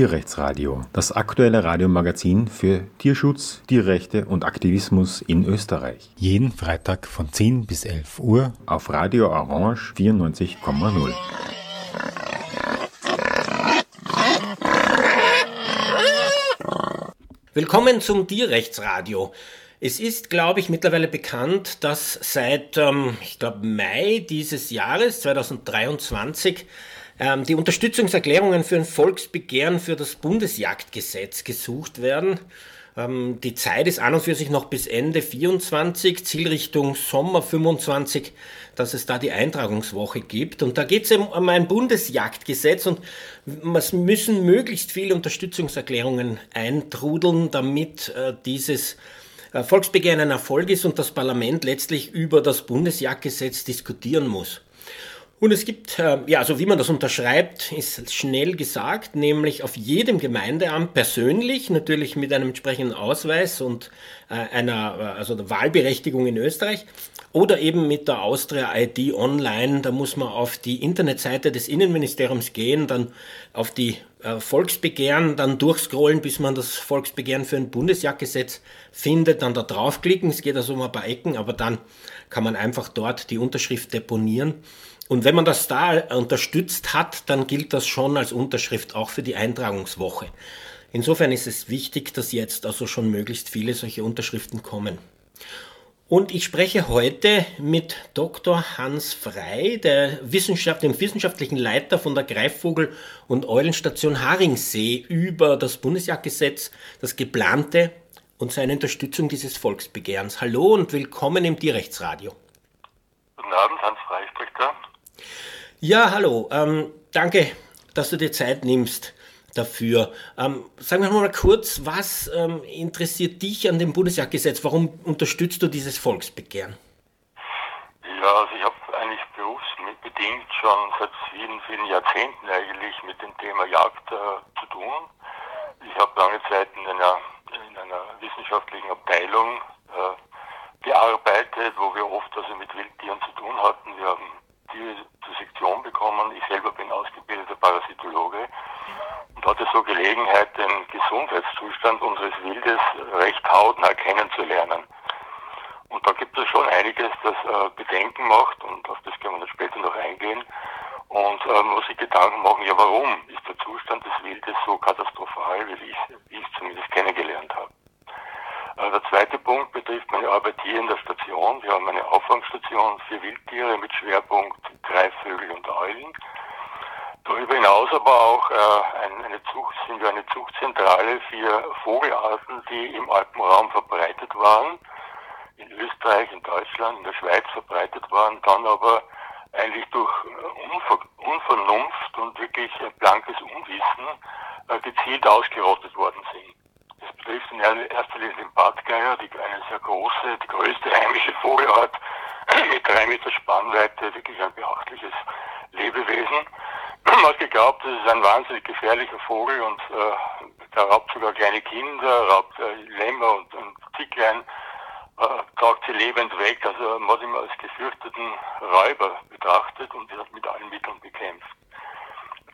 Tierrechtsradio, das aktuelle Radiomagazin für Tierschutz, Tierrechte und Aktivismus in Österreich. Jeden Freitag von 10 bis 11 Uhr auf Radio Orange 94,0. Willkommen zum Tierrechtsradio. Es ist, glaube ich, mittlerweile bekannt, dass seit, ähm, ich glaube, Mai dieses Jahres, 2023, ähm, die Unterstützungserklärungen für ein Volksbegehren für das Bundesjagdgesetz gesucht werden. Ähm, die Zeit ist an und für sich noch bis Ende 24, Zielrichtung Sommer 25, dass es da die Eintragungswoche gibt. Und da geht es um ein Bundesjagdgesetz und es müssen möglichst viele Unterstützungserklärungen eintrudeln, damit äh, dieses äh, Volksbegehren ein Erfolg ist und das Parlament letztlich über das Bundesjagdgesetz diskutieren muss. Und es gibt, äh, ja, also wie man das unterschreibt, ist schnell gesagt, nämlich auf jedem Gemeindeamt persönlich, natürlich mit einem entsprechenden Ausweis und äh, einer, also der Wahlberechtigung in Österreich, oder eben mit der Austria ID online. Da muss man auf die Internetseite des Innenministeriums gehen, dann auf die äh, Volksbegehren, dann durchscrollen, bis man das Volksbegehren für ein Bundesjagdgesetz findet, dann da draufklicken. Es geht also um ein paar Ecken, aber dann kann man einfach dort die Unterschrift deponieren. Und wenn man das da unterstützt hat, dann gilt das schon als Unterschrift auch für die Eintragungswoche. Insofern ist es wichtig, dass jetzt also schon möglichst viele solche Unterschriften kommen. Und ich spreche heute mit Dr. Hans Frei, der Wissenschaft, dem wissenschaftlichen Leiter von der Greifvogel- und Eulenstation Haringsee über das Bundesjagdgesetz, das geplante und seine Unterstützung dieses Volksbegehrens. Hallo und willkommen im Tierrechtsradio. Guten Abend, Hans Frei spricht da. Ja, hallo. Ähm, danke, dass du dir Zeit nimmst dafür. Ähm, sagen wir mal kurz, was ähm, interessiert dich an dem Bundesjagdgesetz? Warum unterstützt du dieses Volksbegehren? Ja, also ich habe eigentlich berufsbedingt schon seit vielen, vielen Jahrzehnten eigentlich mit dem Thema Jagd äh, zu tun. Ich habe lange Zeit in einer, in einer wissenschaftlichen Abteilung äh, gearbeitet, wo wir oft also mit Wildtieren zu tun hatten. Wir haben die zur Sektion bekommen. Ich selber bin ausgebildeter Parasitologe und hatte so Gelegenheit, den Gesundheitszustand unseres Wildes recht hautnah kennenzulernen. Und da gibt es schon einiges, das äh, Bedenken macht und auf das können wir dann später noch eingehen. Und äh, muss sich Gedanken machen, ja warum ist der Zustand des Wildes so katastrophal, wie ich, ich zumindest kennengelernt habe. Äh, der zweite Punkt betrifft meine Arbeit hier in der Station. Wir haben eine Auffangstation für Wildtiere mit Schwerpunkt Greifvögel und Eulen. Darüber hinaus aber auch äh, eine Zucht, sind wir eine Zuchtzentrale für Vogelarten, die im Alpenraum verbreitet waren, in Österreich, in Deutschland, in der Schweiz verbreitet waren, dann aber eigentlich durch Unver Unvernunft und wirklich blankes Unwissen äh, gezielt ausgerottet worden sind. Das betrifft in erster Linie den Bartgeier, die eine sehr große, die größte heimische Vogelart mit drei Meter Spannweite, wirklich ein beachtliches Lebewesen. Man hat geglaubt, das ist ein wahnsinnig gefährlicher Vogel und äh, der raubt sogar kleine Kinder, raubt äh, Lämmer und, und Zicklein, äh, tragt sie lebend weg. Also man hat ihn als gefürchteten Räuber betrachtet und hat mit allen Mitteln bekämpft.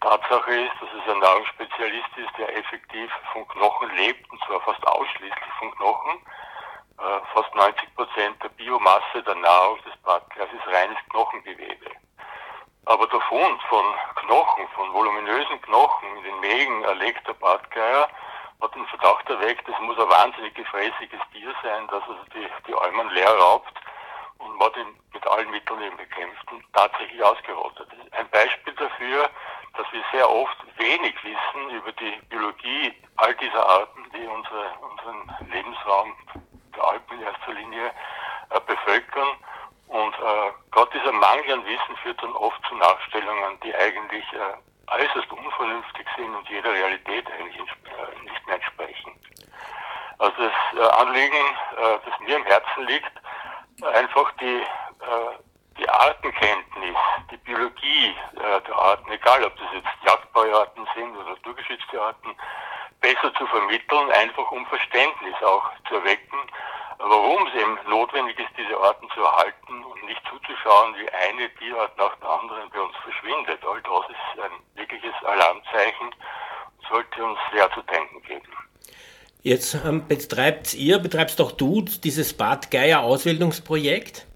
Tatsache ist, dass es ein Nahrungsspezialist ist, der effektiv von Knochen lebt, und zwar fast ausschließlich von Knochen. Äh, fast 90 Prozent der Biomasse der Nahrung des Bartgeiers ist reines Knochengewebe. Aber der Fund von Knochen, von voluminösen Knochen in den Mägen erlegter Bartgeier hat den Verdacht erweckt, es muss ein wahnsinnig gefräßiges Tier sein, das also die, die Almen leer raubt und man ihn mit allen Mitteln eben bekämpft und tatsächlich ausgerottet. Ein Beispiel dafür, dass wir sehr oft wenig wissen über die Biologie all dieser Arten, die unsere, unseren Lebensraum der Alpen in erster Linie äh, bevölkern. Und äh, gerade dieser Mangel an Wissen führt dann oft zu Nachstellungen, die eigentlich äh, äußerst unvernünftig sind und jeder Realität eigentlich äh, nicht mehr entsprechen. Also das äh, Anliegen, äh, das mir im Herzen liegt, einfach die äh, die Artenkenntnis, die Biologie äh, der Arten, egal ob das jetzt Jagdbauarten sind oder naturgeschützte Arten, besser zu vermitteln, einfach um Verständnis auch zu erwecken, warum es eben notwendig ist, diese Arten zu erhalten und nicht zuzuschauen, wie eine Tierart nach der anderen bei uns verschwindet. All das ist ein wirkliches Alarmzeichen, sollte die uns sehr zu denken geben. Jetzt ähm, betreibt ihr, betreibst doch du dieses Bad Geier Ausbildungsprojekt.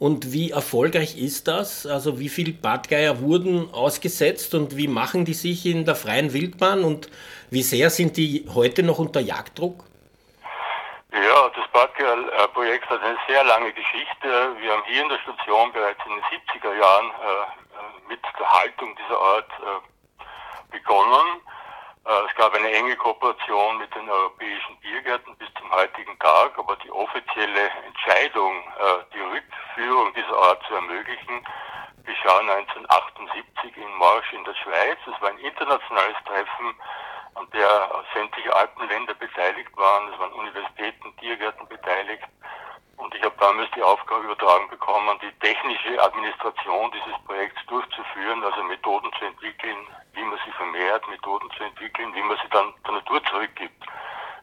Und wie erfolgreich ist das? Also wie viele Badgeier wurden ausgesetzt und wie machen die sich in der freien Wildbahn und wie sehr sind die heute noch unter Jagddruck? Ja, das Badgeier-Projekt hat eine sehr lange Geschichte. Wir haben hier in der Station bereits in den 70er Jahren äh, mit der Haltung dieser Art äh, begonnen. Äh, es gab eine enge Kooperation mit den europäischen Biergärten bis zum heutigen Tag, aber die offizielle Entscheidung, äh, die Rückführung dieser Art zu ermöglichen, geschah 1978 in Marsch in der Schweiz. Es war ein internationales Treffen, an der sämtliche Alpenländer beteiligt waren. Es waren Universitäten, Tiergärten beteiligt. Und ich habe damals die Aufgabe übertragen bekommen, die technische Administration dieses Projekts durchzuführen, also Methoden zu entwickeln, wie man sie vermehrt, Methoden zu entwickeln, wie man sie dann der Natur zurückgibt.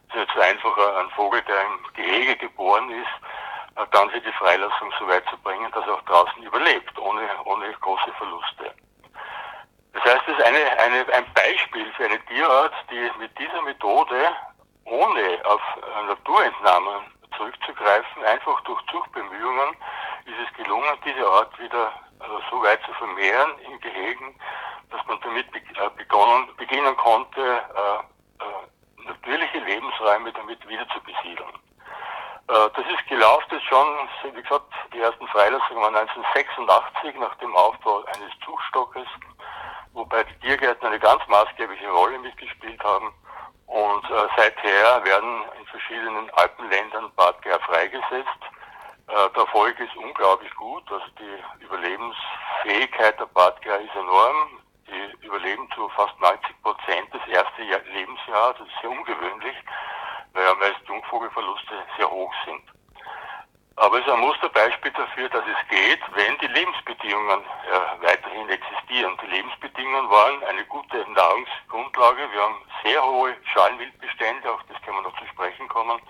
Es ist nicht so einfach, ein Vogel, der im Gehege geboren ist, äh, dann sie die Freilassung so weit zu bringen, dass er auch draußen überlebt, ohne, ohne große Verluste. Das heißt, es ist eine, eine, ein Beispiel für eine Tierart, die mit dieser Methode ohne auf Naturentnahmen zurückzugreifen. Einfach durch Zuchtbemühungen ist es gelungen, diese Art wieder also so weit zu vermehren in Gehegen, dass man damit äh, begonnen, beginnen konnte, äh, äh, natürliche Lebensräume damit wieder zu besiedeln. Äh, das ist gelaufen das schon, wie gesagt, die ersten Freilassungen waren 1986 nach dem Aufbau eines Zuchtstockes, wobei die Tiergärten eine ganz maßgebliche Rolle mitgespielt haben. Und äh, seither werden in verschiedenen Alpenländern Badger freigesetzt. Äh, der Erfolg ist unglaublich gut. Also die Überlebensfähigkeit der Badger ist enorm. Überleben zu fast 90 Prozent das erste Jahr Lebensjahr. Das ist sehr ungewöhnlich, weil ja meist Jungvogelverluste sehr hoch sind. Aber es ist ein Musterbeispiel dafür, dass es geht, wenn die Lebensbedingungen äh, weiterhin existieren. Die Lebensbedingungen waren eine gute Nahrungsgrundlage. Wir haben sehr hohe Schalenwildbestände, auf das können wir noch zu sprechen kommen,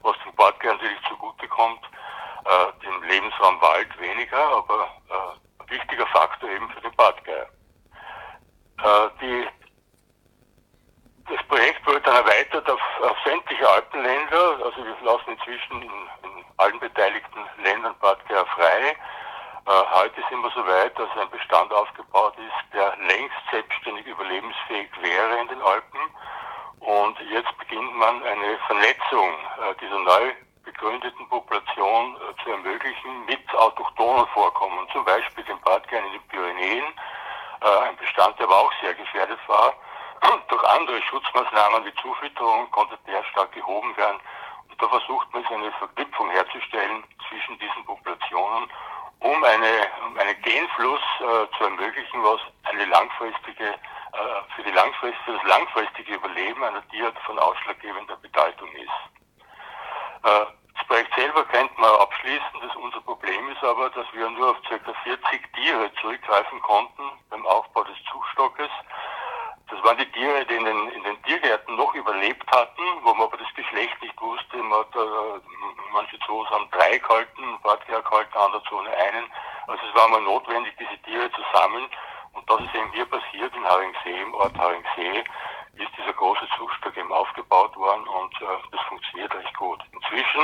was dem Bartgeier natürlich zugutekommt. Äh, dem Lebensraum Wald weniger, aber äh, wichtiger Faktor eben für den Bartgeier. Äh, die das Projekt wird dann erweitert auf, auf sämtliche Alpenländer. Also wir lassen inzwischen in, in allen beteiligten Ländern Badgeier frei. Äh, heute sind wir so weit, dass ein Bestand aufgebaut ist, der längst selbstständig überlebensfähig wäre in den Alpen. Und jetzt beginnt man eine Vernetzung äh, dieser neu gegründeten Population äh, zu ermöglichen mit autochthonen Vorkommen, zum Beispiel den Badgeier in den Pyrenäen, ein Bestand, der aber auch sehr gefährdet war durch andere Schutzmaßnahmen wie Zufütterung konnte der stark gehoben werden. Und da versucht man, eine Verknüpfung herzustellen zwischen diesen Populationen, um, eine, um einen Genfluss äh, zu ermöglichen, was eine langfristige, äh, für, die langfristige, für das langfristige Überleben einer Tierart von ausschlaggebender Bedeutung ist. Äh, das Projekt selber könnte man abschließen. Das unser Problem ist aber, dass wir nur auf ca. 40 Tiere zurückgreifen konnten beim Aufbau des Zuchtstockes. Das waren die Tiere, die in den, in den Tiergärten noch überlebt hatten, wo man aber das Geschlecht nicht wusste. Man hat, äh, manche Zoos haben drei gehalten, Bartgeier gehalten, andere Zone einen. Also es war mal notwendig, diese Tiere zu sammeln. Und das ist eben hier passiert in Haringsee, im Ort Haringsee, ist dieser große Zuchtstock eben aufgebaut worden und äh, das funktioniert recht gut. Inzwischen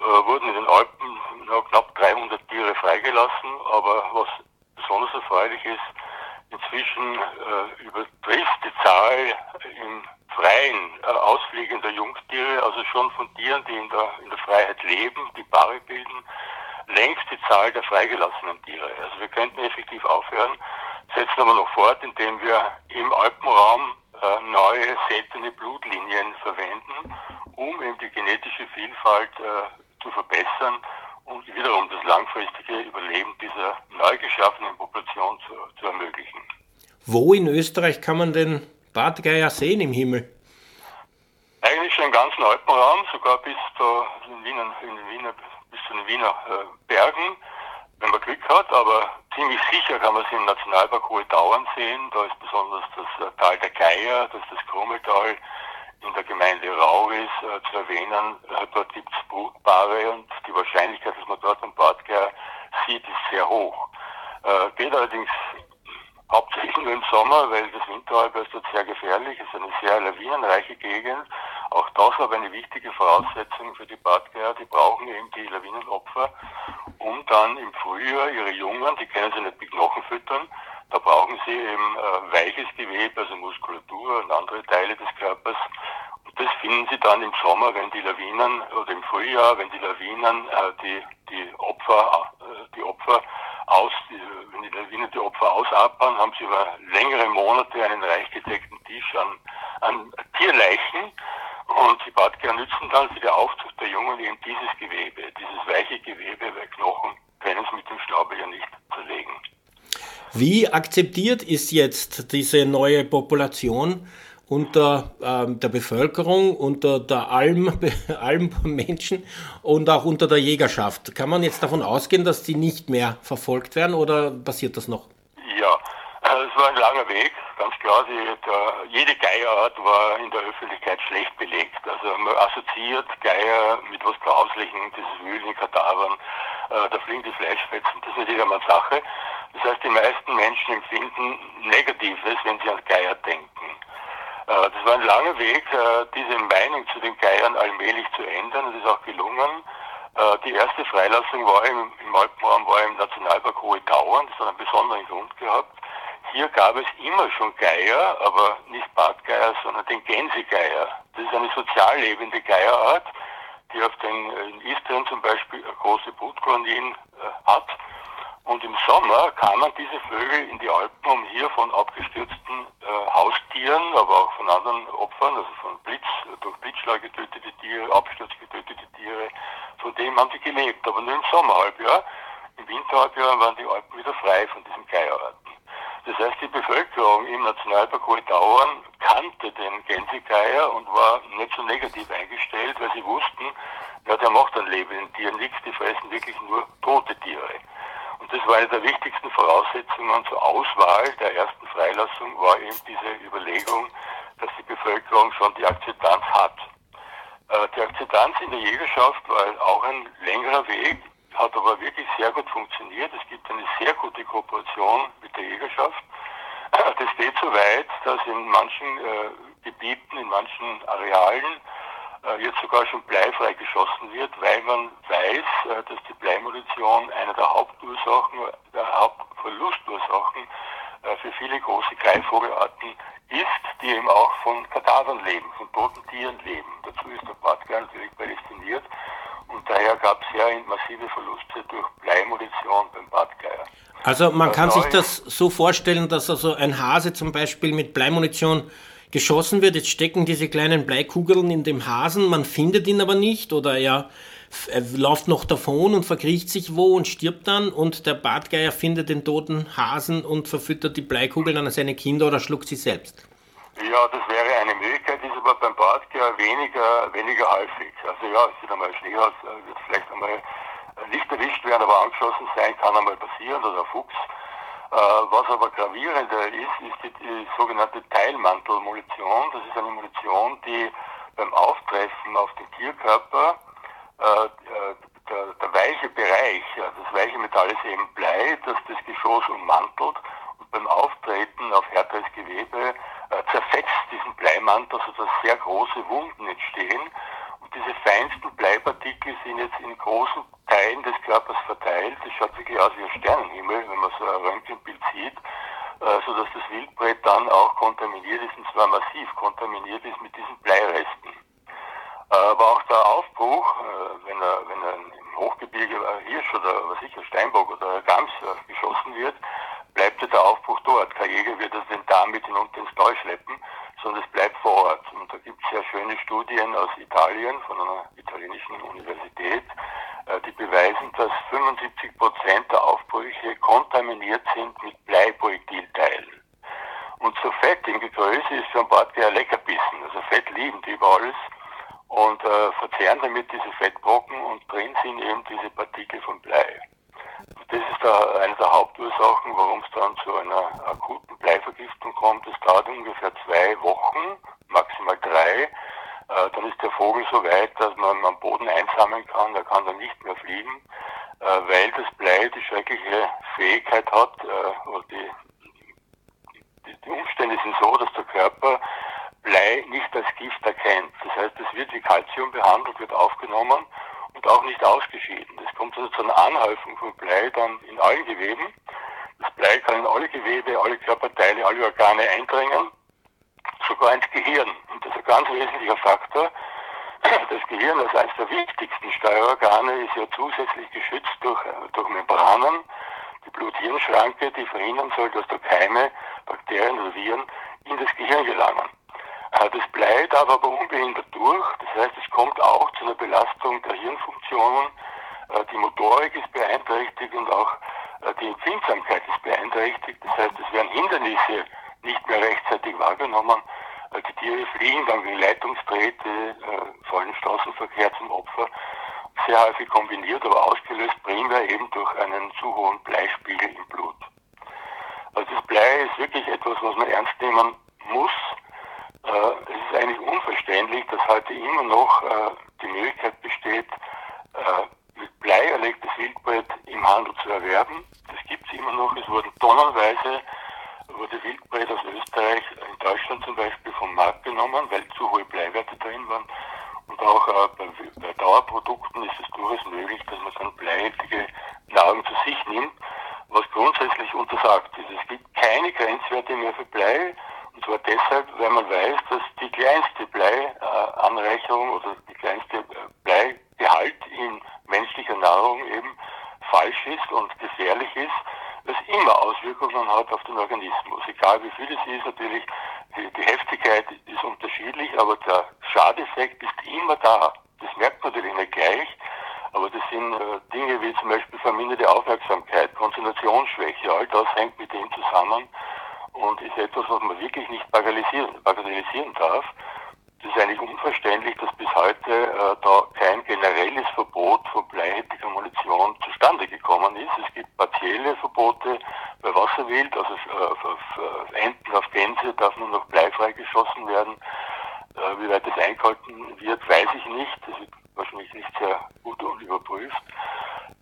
äh, wurden in den Alpen noch knapp 300 Tiere freigelassen, aber was besonders erfreulich ist, inzwischen äh, übertrifft die Zahl im Freien äh, ausfliegender Jungtiere, also schon von Tieren, die in der, in der Freiheit leben, die Paare bilden, längst die Zahl der freigelassenen Tiere. Also wir könnten effektiv aufhören, setzen aber noch fort, indem wir im Alpenraum äh, neue seltene Blutlinien verwenden, um eben die genetische Vielfalt äh, zu verbessern und wiederum das langfristige Überleben dieser neu geschaffenen Population zu, zu ermöglichen. Wo in Österreich kann man den Bartgeier sehen im Himmel? Eigentlich im ganzen Alpenraum, sogar bis, da in Wiener, den Wiener, bis zu den Wiener äh, Bergen, wenn man Glück hat, aber ziemlich sicher kann man sie im Nationalpark Hohe Tauern sehen. Da ist besonders das äh, Tal der Geier, das ist das Krummeltal, in der Gemeinde Rauris äh, zu erwähnen. Äh, dort gibt es Brutpaare und die Wahrscheinlichkeit, dass man dort einen Bartgeier sieht, ist sehr hoch. Äh, geht allerdings hauptsächlich nur im Sommer, weil das Winterhalbjahr ist dort sehr gefährlich, ist eine sehr lawinenreiche Gegend. Auch das aber eine wichtige Voraussetzung für die Badgeier. Die brauchen eben die Lawinenopfer, um dann im Frühjahr ihre Jungen, die können sie nicht mit Knochen füttern, da brauchen sie eben äh, weiches Gewebe, also Muskulatur und andere Teile des Körpers. Und das finden sie dann im Sommer, wenn die Lawinen, oder im Frühjahr, wenn die Lawinen äh, die, die Opfer, äh, die Opfer aus, die, wenn die Lawinen die Opfer ausabbauen, haben sie über längere Monate einen reich gedeckten Tisch an, an Tierleichen. Und die Badger nützen dann für die Aufzucht der Jungen eben dieses Gewebe, dieses weiche Gewebe, weil Knochen können sie mit dem Schnabel ja nicht zerlegen. Wie akzeptiert ist jetzt diese neue Population unter ähm, der Bevölkerung, unter der Alm, Almmenschen und auch unter der Jägerschaft? Kann man jetzt davon ausgehen, dass die nicht mehr verfolgt werden oder passiert das noch? Ja, äh, es war ein langer Weg, ganz klar. Die, der, jede Geierart war in der Öffentlichkeit schlecht belegt. Also man assoziiert Geier mit was Grauslichem, dieses Wühlen Kadavern, äh, da fliegen die Fleischfetzen, das ist nicht jedermanns Sache. Das heißt, die meisten Menschen empfinden Negatives, wenn sie an Geier denken. Äh, das war ein langer Weg, äh, diese Meinung zu den Geiern allmählich zu ändern. Das ist auch gelungen. Äh, die erste Freilassung war im, im Alpenraum, war im Nationalpark Hohe Tauern. Das hat einen besonderen Grund gehabt. Hier gab es immer schon Geier, aber nicht Bartgeier, sondern den Gänsegeier. Das ist eine sozial lebende Geierart, die auf den, in Istrien zum Beispiel große Brutkolonien hat und im Sommer kamen diese Vögel in die Alpen, um hier von abgestürzten äh, Haustieren, aber auch von anderen Opfern, also von Blitz, durch Blitzschlag getötete Tiere, Absturz getötete Tiere, von dem haben sie gelebt, aber nur im Sommerhalbjahr. Im Winterhalbjahr waren die Alpen wieder frei von diesen Geierarten. Das heißt, die Bevölkerung im Nationalpark Hohe Tauern kannte den Gänsegeier und war nicht so negativ eingestellt, weil sie wussten, ja, der macht an lebenden Tieren nichts, die fressen wirklich nur tote Tiere. Und das war eine der wichtigsten Voraussetzungen zur Auswahl der ersten Freilassung, war eben diese Überlegung, dass die Bevölkerung schon die Akzeptanz hat. Äh, die Akzeptanz in der Jägerschaft war auch ein längerer Weg, hat aber wirklich sehr gut funktioniert. Es gibt eine sehr gute Kooperation mit der Jägerschaft. Das geht so weit, dass in manchen äh, Gebieten, in manchen Arealen jetzt sogar schon bleifrei geschossen wird, weil man weiß, äh, dass die Bleimunition eine der Hauptursachen, der Hauptverlustursachen äh, für viele große Greifvogelarten ist, die eben auch von Kadavern leben, von toten Tieren leben. Dazu ist der Badger natürlich prädestiniert und daher gab es ja massive Verluste durch Bleimunition beim Badgeier. Also man kann sich das so vorstellen, dass also ein Hase zum Beispiel mit Bleimunition geschossen wird. Jetzt stecken diese kleinen Bleikugeln in dem Hasen, man findet ihn aber nicht oder er, er läuft noch davon und verkriecht sich wo und stirbt dann und der Bartgeier findet den toten Hasen und verfüttert die Bleikugeln an seine Kinder oder schluckt sie selbst. Ja, das wäre eine Möglichkeit, ist aber beim Bartgeier weniger, weniger häufig. Also ja, es wird einmal Schneehaus, äh, wird vielleicht einmal nicht erwischt werden, aber angeschossen sein kann einmal passieren oder Fuchs. Äh, was aber gravierender ist, ist die, die sogenannte Teilmantelmunition. Das ist eine Munition, die beim Auftreffen auf den Tierkörper äh, äh, der, der, weiche Bereich, das weiche Metall ist eben Blei, das das Geschoss ummantelt und beim Auftreten auf härteres Gewebe zerfetzt diesen Bleimantel, sodass sehr große Wunden entstehen. Und diese feinsten Bleipartikel sind jetzt in großen Teilen des Körpers verteilt. Das schaut wirklich aus wie ein Sternenhimmel, wenn man so ein Röntgenbild sieht, äh, sodass das Wildbret dann auch kontaminiert ist, und zwar massiv kontaminiert ist mit diesen Bleiresten. Äh, aber auch der Aufbruch, äh, wenn er, wenn er im Hochgebirge ein Hirsch oder was ich, ein Steinbock oder ein Gams geschossen wird, bleibt der Aufbruch dort. Kein Jäger wird das den damit hinunter ins Tal schleppen, sondern es bleibt vor Ort. Und da gibt es sehr schöne Studien aus Italien, von einer italienischen Universität, äh, die beweisen, dass 75 Prozent der Aufbrüche kontaminiert sind mit Bleiprojektilteilen. Und so Fett in Größe ist für ein Bartgeier Leckerbissen. Also Fett lieben die über alles und äh, verzehren damit diese Fettbrocken und drin sind eben diese Partikel von Blei. Und das ist da eine der Hauptursachen, warum es dann zu einer akuten Bleivergiftung kommt. Es dauert ungefähr zwei Wochen, maximal drei, äh, dann ist der Vogel so weit, dass man am Boden einsammeln kann, er kann dann nicht mehr fliegen, äh, weil das Blei die schreckliche Fähigkeit hat, äh, oder die Die Umstände sind so, dass der Körper Blei nicht als Gift erkennt. Das heißt, es wird wie Calcium behandelt, wird aufgenommen und auch nicht ausgeschieden. Es kommt also zu einer Anhäufung von Blei dann in allen Geweben. Das Blei kann in alle Gewebe, alle Körperteile, alle Organe eindringen, sogar ins Gehirn. Und das ist ein ganz wesentlicher Faktor. Das Gehirn als eines der wichtigsten Steuerorgane ist ja zusätzlich geschützt durch, durch Membranen. Blut-Hirn-Schranke, die verhindern soll, dass da Keime, Bakterien oder Viren in das Gehirn gelangen. Äh, das Blei darf aber unbehindert durch. Das heißt, es kommt auch zu einer Belastung der Hirnfunktionen. Äh, die Motorik ist beeinträchtigt und auch äh, die Empfindsamkeit ist beeinträchtigt. Das heißt, es werden Hindernisse nicht mehr rechtzeitig wahrgenommen. Die Tiere fliegen dann wie Leitungsträte, vor allem Straßenverkehr zum Opfer. Sehr häufig kombiniert, aber ausgelöst primär eben durch einen zu hohen Bleispiegel im Blut. Also das Blei ist wirklich etwas, was man ernst nehmen muss. Äh, es ist eigentlich unverständlich, dass heute immer noch äh, die Möglichkeit besteht, äh, mit Blei erlegtes Wildbret im Handel zu erwerben. Das gibt es immer noch. Es wurden tonnenweise wurde Wildbret aus Österreich, in Deutschland zum Beispiel, vom Markt genommen, weil zu hohe Bleiwerte drin waren. Und auch äh, bei, bei, Dauerprodukten ist es durchaus möglich, dass man dann bleihaltige Nahrung zu sich nimmt, was grundsätzlich untersagt ist. Es gibt keine Grenzwerte mehr für Blei. Und zwar deshalb, weil man weiß, dass die kleinste Bleianreicherung oder die kleinste äh, Bleigehalt in menschlicher Nahrung eben falsch ist und gefährlich ist, was immer Auswirkungen hat auf den Organismus. Egal wie viel es ist, natürlich, die, Heftigkeit ist unterschiedlich, aber der Schadeffekt ist immer da. Das merkt man natürlich nicht gleich, aber das sind äh, Dinge wie zum Beispiel verminderte Aufmerksamkeit, Konzentrationsschwäche, all das hängt mit dem zusammen und ist etwas, was man wirklich nicht bagatellisieren, bagatellisieren darf. Es ist eigentlich unverständlich, dass bis heute äh, da kein generelles Verbot von bleihaltiger Munition zustande gekommen ist. Es gibt partielle Verbote bei Wasserwild, also äh, auf, auf, auf Enten, auf Gänse darf nur noch bleifrei geschossen werden. Äh, wie weit das eingehalten wird, weiß ich nicht. Das wird wahrscheinlich nicht sehr gut und überprüft.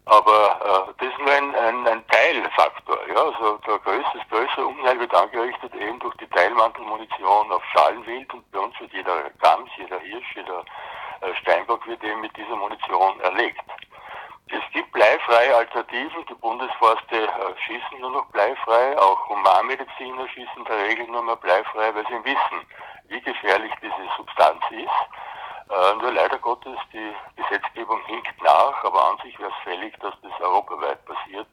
Aber äh, das ist nur ein, ein, ein Teilfaktor. Ja? Also der größte, das größte Unheil wird angerichtet eben durch die Teilmantelmunition auf Schalenwild und bei uns wird jeder Gams, jeder Hirsch, jeder äh, Steinbock wird eben mit dieser Munition erlegt. Es gibt bleifreie Alternativen. Die Bundesforste äh, schießen nur noch bleifrei. Auch Humanmediziner schießen in der Regel nur mehr bleifrei, weil sie wissen, wie gefährlich diese Substanz ist. Äh, nur leider Gottes, die Gesetzgebung hinkt nach, aber an sich wäre es fällig, dass das europaweit passiert,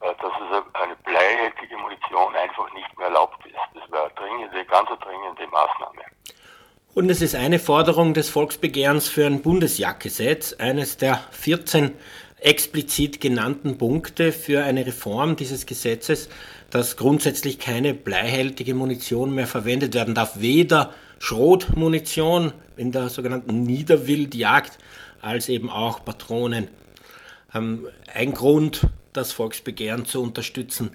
äh, dass es eine bleihaltige Munition einfach nicht mehr erlaubt ist. Das wäre eine dringende, ganz eine dringende Maßnahme. Und es ist eine Forderung des Volksbegehrens für ein Bundesjagdgesetz, eines der 14 explizit genannten Punkte für eine Reform dieses Gesetzes, dass grundsätzlich keine bleihältige Munition mehr verwendet werden darf, weder Schrotmunition in der sogenannten Niederwildjagd als eben auch Patronen. Ähm, ein Grund, das Volksbegehren zu unterstützen.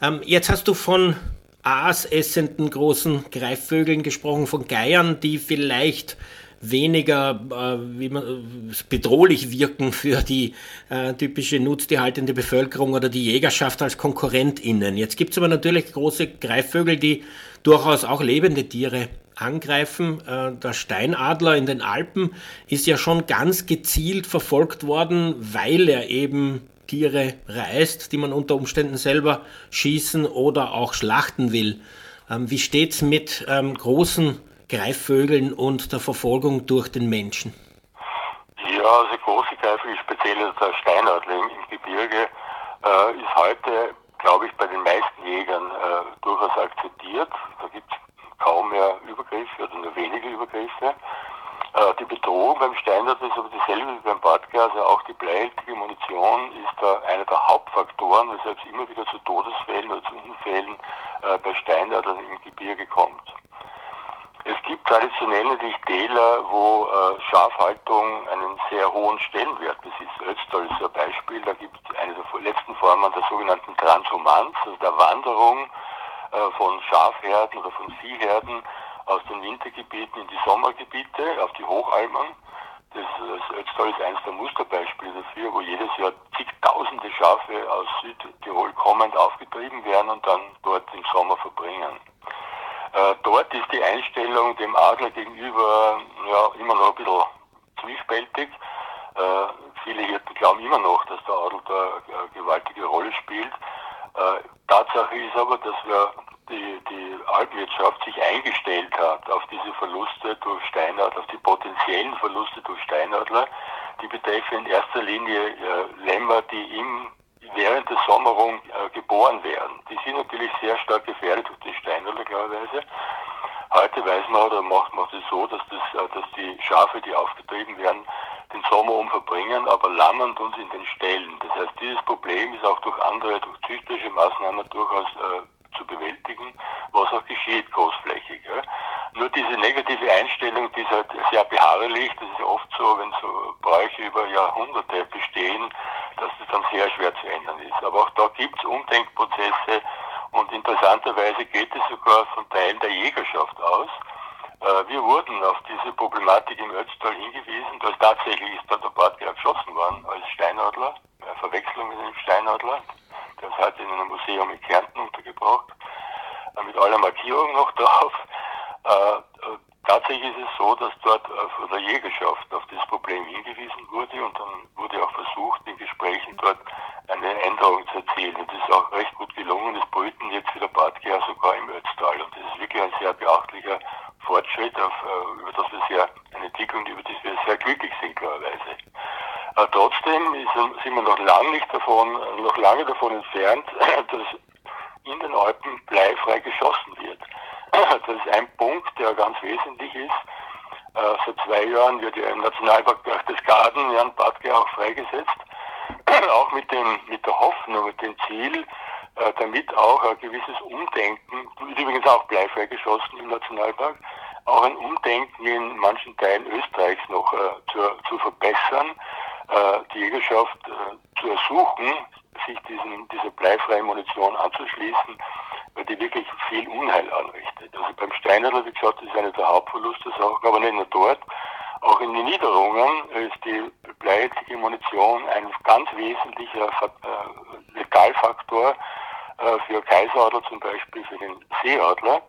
Ähm, jetzt hast du von aasessenden großen Greifvögeln gesprochen, von Geiern, die vielleicht weniger äh, wie man, äh, bedrohlich wirken für die äh, typische nutztierhaltende Bevölkerung oder die Jägerschaft als KonkurrentInnen. Jetzt gibt es aber natürlich große Greifvögel, die durchaus auch lebende Tiere angreifen. Äh, der Steinadler in den Alpen ist ja schon ganz gezielt verfolgt worden, weil er eben Tiere reißt, die man unter Umständen selber schießen oder auch schlachten will. Ähm, wie steht es mit ähm, großen Greifvögeln und der Verfolgung durch den Menschen? Ja, also große Greifvögel, speziell der Steinadler im, Gebirge, äh, ist heute, glaube ich, bei den meisten Jägern äh, durchaus akzeptiert. Da gibt es kaum mehr Übergriffe oder nur wenige Übergriffe. Äh, die Bedrohung beim Steinadler ist aber dieselbe wie beim Bartgas, also auch die bleihaltige Munition ist da einer der Hauptfaktoren, weshalb es immer wieder zu Todesfällen oder zu Unfällen äh, bei Steinadlern im Gebirge kommt. Es gibt traditionell natürlich Täler, wo äh, Schafhaltung einen sehr hohen Stellenwert besitzt. Ötztal ist ein Beispiel, da gibt es eine der letzten Formen der sogenannten Transhumanz, also der Wanderung äh, von Schafherden oder von Viehherden aus den Wintergebieten in die Sommergebiete, auf die Hochalmen. Das, das Ötztal ist eines der Musterbeispiele dafür, wo jedes Jahr zigtausende Schafe aus Südtirol kommend aufgetrieben werden und dann dort im Sommer verbringen. Äh, dort ist die Einstellung dem Adler gegenüber ja, immer noch ein bisschen zwiespältig. Äh, viele Hirten glauben immer noch, dass der Adel da eine gewaltige Rolle spielt. Äh, Tatsache ist aber, dass wir die, die Alpwirtschaft sich eingestellt hat auf diese Verluste durch Steinadler, auf die potenziellen Verluste durch Steinadler. Die betreffen in erster Linie äh, Lämmer, die im, während der Sommerung äh, geboren werden. Die sind natürlich sehr stark gefährdet durch die Steinadler, klarerweise. Heute weiß man oder macht man es so, dass, das, äh, dass die Schafe, die aufgetrieben werden, den Sommer um verbringen, aber lammern uns in den Ställen. Das heißt, dieses Problem ist auch durch andere, durch züchterische Maßnahmen durchaus äh, zu bewältigen, was auch geschieht großflächig. Ja. Nur diese negative Einstellung, die ist halt sehr beharrlich, das ist ja oft so, wenn so Bräuche über Jahrhunderte bestehen, dass das dann sehr schwer zu ändern ist. Aber auch da gibt es Umdenkprozesse und interessanterweise geht es sogar von Teilen der Jägerschaft aus. Äh, wir wurden auf diese Problematik im Ötztal hingewiesen, da ist tatsächlich ist da der Bartger geschossen worden als Steinadler, Verwechslung mit einem Steinadler. Der ist heute in einem Museum in Kärnten untergebracht, äh, mit aller Markierung noch drauf. Äh, äh, tatsächlich ist es so, dass dort von der Jägerschaft auf das Problem hingewiesen wurde und dann wurde auch versucht, in Gesprächen dort eine Änderung zu erzielen. Und das ist auch recht gut gelungen. Es brüten jetzt wieder Bartgär sogar im Ötztal. Und das ist wirklich ein sehr beachtlicher Fortschritt, auf, über das wir sehr, eine Entwicklung, über die wir sehr glücklich sind, klarerweise. Aber trotzdem ist, sind wir noch lange nicht davon, noch lange davon entfernt, dass in den Alpen bleifrei geschossen wird. Das ist ein Punkt, der ganz wesentlich ist. Äh, seit zwei Jahren wird ja im Nationalpark Berchtesgaden Jan Badke auch freigesetzt. auch mit, dem, mit der Hoffnung, mit dem Ziel, äh, damit auch ein gewisses Umdenken, übrigens auch bleifrei geschossen im Nationalpark, auch ein Umdenken in manchen Teilen Österreichs noch äh, zu, zu verbessern äh, die Jägerschaft äh, zu ersuchen, sich diesen, dieser bleifreien Munition anzuschließen, weil die wirklich viel Unheil anrichtet. Also beim Steinerler, wie gesagt, ist eine der Hauptverluste aber nicht nur dort. Auch in den Niederungen ist die bleiige Munition ein ganz wesentlicher äh, Legalfaktor äh, für Kaiseradler zum Beispiel, für den Seeadler.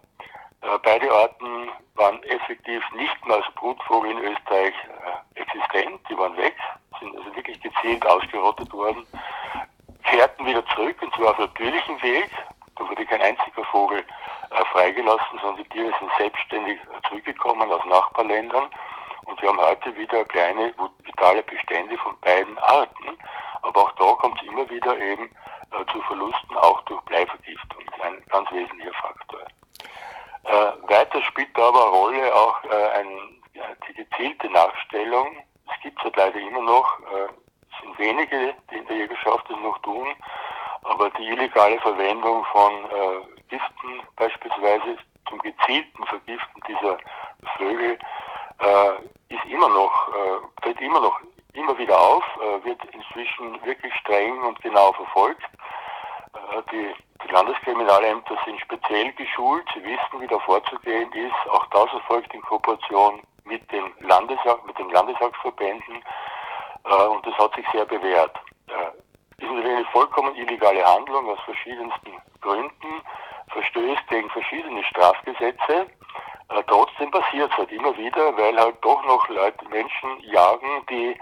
Äh, beide Arten waren effektiv nicht mehr als Brutvogel in Österreich äh, existent, die waren weg sind also wirklich gezielt ausgerottet worden, kehrten wieder zurück und zwar auf natürlichem Weg. Da wurde kein einziger Vogel äh, freigelassen, sondern die Tiere sind selbstständig äh, zurückgekommen aus Nachbarländern. Und wir haben heute wieder kleine vitale Bestände von beiden Arten. Aber auch da kommt es immer wieder eben äh, zu Verlusten, auch durch Bleivergiftung. Das ist ein ganz wesentlicher Faktor. Äh, weiter spielt da aber eine Rolle auch äh, ein, ja, die gezielte Nachstellung es gibt es halt leider immer noch. Äh, es sind wenige, die in der Jägerschaft das noch tun. Aber die illegale Verwendung von äh, Giften beispielsweise zum gezielten Vergiften dieser Vögel äh, ist immer noch, äh, tritt immer noch immer wieder auf, äh, wird inzwischen wirklich streng und genau verfolgt. Äh, die, die Landeskriminalämter sind speziell geschult, sie wissen, wie da vorzugehen ist. Auch das erfolgt in Kooperation mit den, Landesjagd, mit den Landesjagdverbänden äh, und das hat sich sehr bewährt. Äh, ist natürlich eine vollkommen illegale Handlung aus verschiedensten Gründen, verstößt gegen verschiedene Strafgesetze. Äh, trotzdem passiert es halt immer wieder, weil halt doch noch Leute, Menschen jagen, die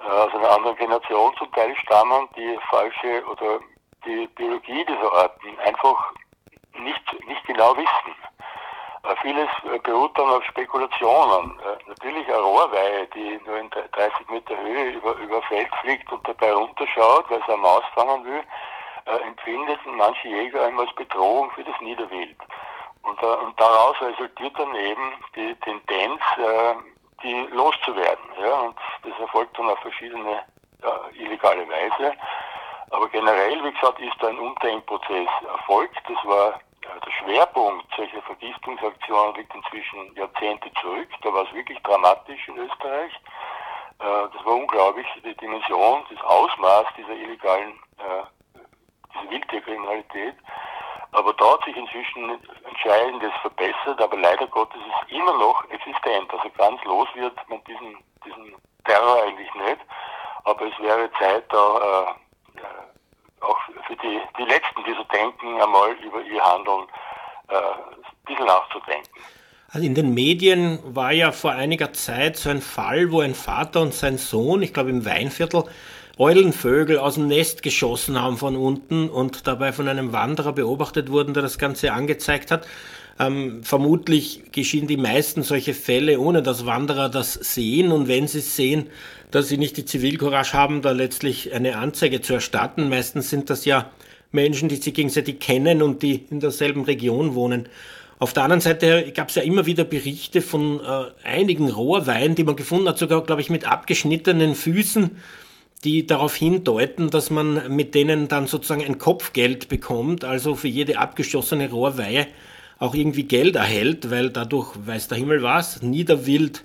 äh, aus einer anderen Generation zum Teil stammen, die falsche oder die Biologie dieser Arten einfach nicht, nicht genau wissen. Äh, vieles äh, beruht dann auf Spekulationen. Äh, natürlich eine Rohrweihe, die nur in 30 Meter Höhe über, über Feld fliegt und dabei runterschaut, weil sie eine Maus fangen will, empfindet manche Jäger einmal als Bedrohung für das Niederwild. Und, und daraus resultiert dann eben die Tendenz, die loszuwerden. Ja? Und das erfolgt dann auf verschiedene illegale Weise. Aber generell, wie gesagt, ist da ein Umdenkprozess erfolgt. Das war der Schwerpunkt solcher Vergiftungsaktionen liegt inzwischen Jahrzehnte zurück. Da war es wirklich dramatisch in Österreich. Äh, das war unglaublich, die Dimension, das Ausmaß dieser illegalen, äh, dieser Wildtierkriminalität. Aber da hat sich inzwischen Entscheidendes verbessert, aber leider Gottes ist es immer noch existent. Also ganz los wird man diesen, diesen Terror eigentlich nicht. Aber es wäre Zeit, da äh, auch für die, die Letzten, die so denken, einmal über ihr Handeln ein bisschen nachzudenken. Also in den Medien war ja vor einiger Zeit so ein Fall, wo ein Vater und sein Sohn, ich glaube im Weinviertel, Eulenvögel aus dem Nest geschossen haben von unten und dabei von einem Wanderer beobachtet wurden, der das Ganze angezeigt hat. Ähm, vermutlich geschehen die meisten solche Fälle, ohne dass Wanderer das sehen und wenn sie es sehen, dass sie nicht die Zivilcourage haben, da letztlich eine Anzeige zu erstatten. Meistens sind das ja Menschen, die sich gegenseitig kennen und die in derselben Region wohnen. Auf der anderen Seite gab es ja immer wieder Berichte von äh, einigen Rohrweinen, die man gefunden hat, sogar, glaube ich, mit abgeschnittenen Füßen, die darauf hindeuten, dass man mit denen dann sozusagen ein Kopfgeld bekommt, also für jede abgeschossene Rohrweihe auch irgendwie Geld erhält, weil dadurch, weiß der Himmel was, Niederwild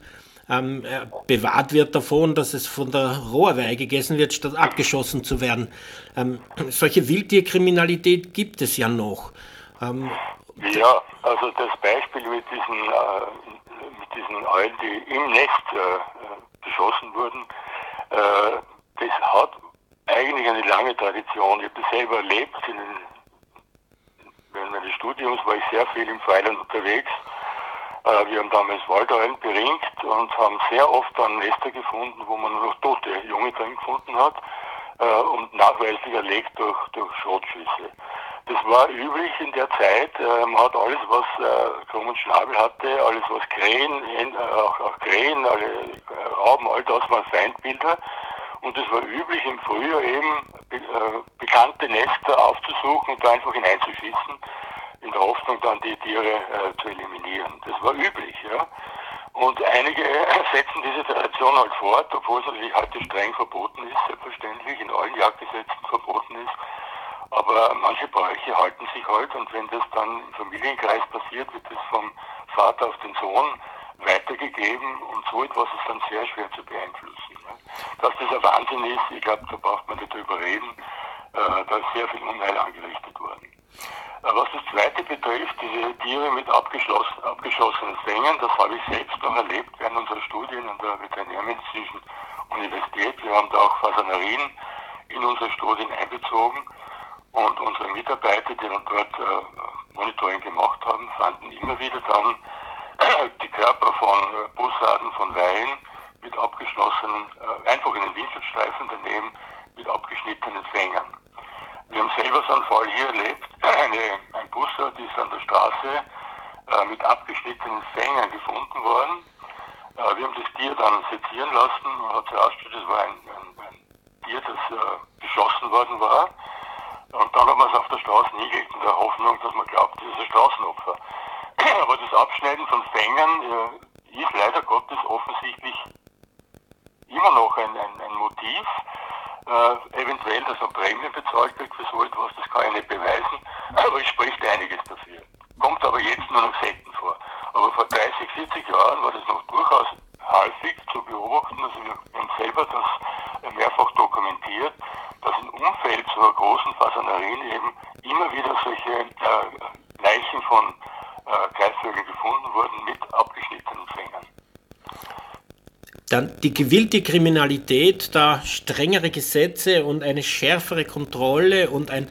ähm, äh, bewahrt wird davon, dass es von der Rohrweihe gegessen wird, statt abgeschossen zu werden. Ähm, solche Wildtierkriminalität gibt es ja noch. Ähm, ja, also das Beispiel mit diesen, äh, mit diesen Eulen, die im Nest äh, geschossen wurden, äh, das hat eigentlich eine lange Tradition. Ich habe das selber erlebt. In, während meines Studiums war ich sehr viel im Freiland unterwegs. Äh, wir haben damals Waldeulen beringt und haben sehr oft dann Nester gefunden, wo man noch tote Junge drin gefunden hat äh, und nachweislich erlegt durch, durch Schrotschüsse. Das war üblich in der Zeit. Äh, man hat alles, was Krumm und Schnabel hatte, alles, was Krähen, äh, auch, auch Krähen, alle Rauben, all das waren Feindbilder. Und es war üblich im Frühjahr eben be äh, bekannte Nester aufzusuchen und da einfach hineinzuschießen, in der Hoffnung dann die Tiere äh, zu eliminieren. Das war üblich, ja. Und einige setzen diese Tradition halt fort, obwohl es natürlich heute streng verboten ist, selbstverständlich, in allen Jagdgesetzen verboten ist. Aber manche Bräuche halten sich halt und wenn das dann im Familienkreis passiert, wird das vom Vater auf den Sohn weitergegeben und so etwas ist dann sehr schwer zu beeinflussen. Ne? Dass das ein Wahnsinn ist, ich glaube, da braucht man nicht drüber reden, äh, da ist sehr viel Unheil angerichtet worden. Äh, was das zweite betrifft, diese Tiere mit abgeschlossen, abgeschossenen Fängen, das habe ich selbst noch erlebt während unserer Studien an der Veterinärmedizinischen Universität. Wir haben da auch Fasanerien in unsere Studien einbezogen. Und unsere Mitarbeiter, die dann dort äh, Monitoring gemacht haben, fanden immer wieder dann die Körper von äh, Bussarden von Weihen mit abgeschlossenen, äh, einfach in den Windschutzstreifen daneben mit abgeschnittenen Fängern. Wir haben selber so einen Fall hier erlebt. Eine, ein Bussard ist an der Straße äh, mit abgeschnittenen Fängern gefunden worden. Wir haben das Tier dann sezieren lassen. Man hat herausgestellt, es war ein, ein, ein Tier, das geschossen worden war. Und dann hat man es auf der Straße hingelegt in der Hoffnung, dass man glaubt, das ist ein Straßenopfer. Aber das Abschneiden von Fängern äh, ist leider Gottes offensichtlich immer noch ein, ein, ein Motiv. Äh, eventuell, dass man Prämien bezahlt wird für so etwas, das kann ich nicht beweisen, aber es spricht einiges dafür. Kommt aber jetzt nur noch selten vor. Aber vor 30, 40 Jahren war das noch durchaus häufig zu beobachten. Also wir haben selber das mehrfach dokumentiert, dass im Umfeld so großen Fasanerien eben immer wieder solche äh, Leichen von äh, Greifvögeln gefunden wurden mit abgeschnittenen Fingern. Dann die gewillte Kriminalität, da strengere Gesetze und eine schärfere Kontrolle und ein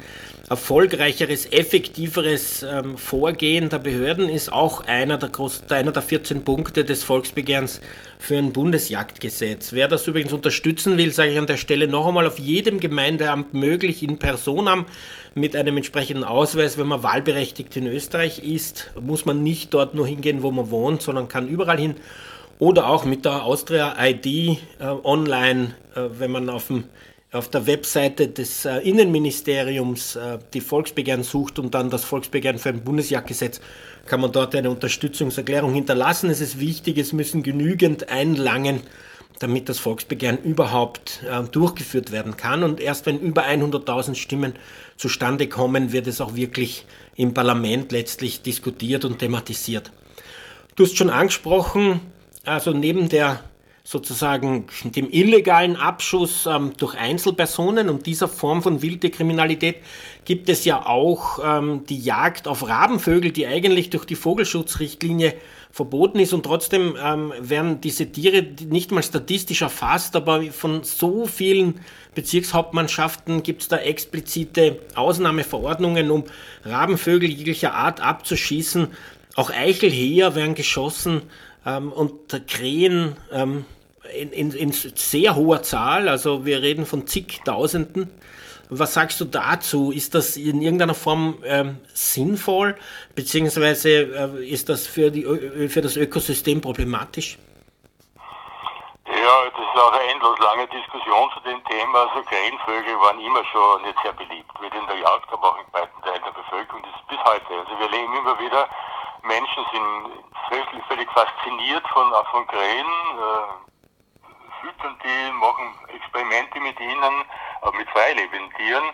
erfolgreicheres, effektiveres ähm, Vorgehen der Behörden ist auch einer der, groß, einer der 14 Punkte des Volksbegehrens für ein Bundesjagdgesetz. Wer das übrigens unterstützen will, sage ich an der Stelle noch einmal, auf jedem Gemeindeamt möglich in Personam mit einem entsprechenden Ausweis. Wenn man wahlberechtigt in Österreich ist, muss man nicht dort nur hingehen, wo man wohnt, sondern kann überall hin. Oder auch mit der Austria ID äh, online, äh, wenn man auf dem auf der Webseite des äh, Innenministeriums äh, die Volksbegehren sucht und dann das Volksbegehren für ein Bundesjagdgesetz, kann man dort eine Unterstützungserklärung hinterlassen. Es ist wichtig, es müssen genügend einlangen, damit das Volksbegehren überhaupt äh, durchgeführt werden kann. Und erst wenn über 100.000 Stimmen zustande kommen, wird es auch wirklich im Parlament letztlich diskutiert und thematisiert. Du hast schon angesprochen, also neben der sozusagen dem illegalen Abschuss ähm, durch Einzelpersonen und dieser Form von wilde Kriminalität gibt es ja auch ähm, die Jagd auf Rabenvögel, die eigentlich durch die Vogelschutzrichtlinie verboten ist und trotzdem ähm, werden diese Tiere nicht mal statistisch erfasst, aber von so vielen Bezirkshauptmannschaften gibt es da explizite Ausnahmeverordnungen, um Rabenvögel jeglicher Art abzuschießen. Auch Eichelheer werden geschossen ähm, und Krähen ähm, in, in, in sehr hoher Zahl, also wir reden von zigtausenden. Was sagst du dazu? Ist das in irgendeiner Form ähm, sinnvoll, beziehungsweise äh, ist das für, die, für das Ökosystem problematisch? Ja, das ist auch eine endlos lange Diskussion zu dem Thema. Also Krähenvögel waren immer schon nicht sehr beliebt, weder in der Jagd, aber auch in weiten Teilen der Bevölkerung. Das ist bis heute. Also wir leben immer wieder, Menschen sind völlig, völlig fasziniert von, von Krähen. Äh, füttern die, machen Experimente mit ihnen, aber mit freilebenden Tieren.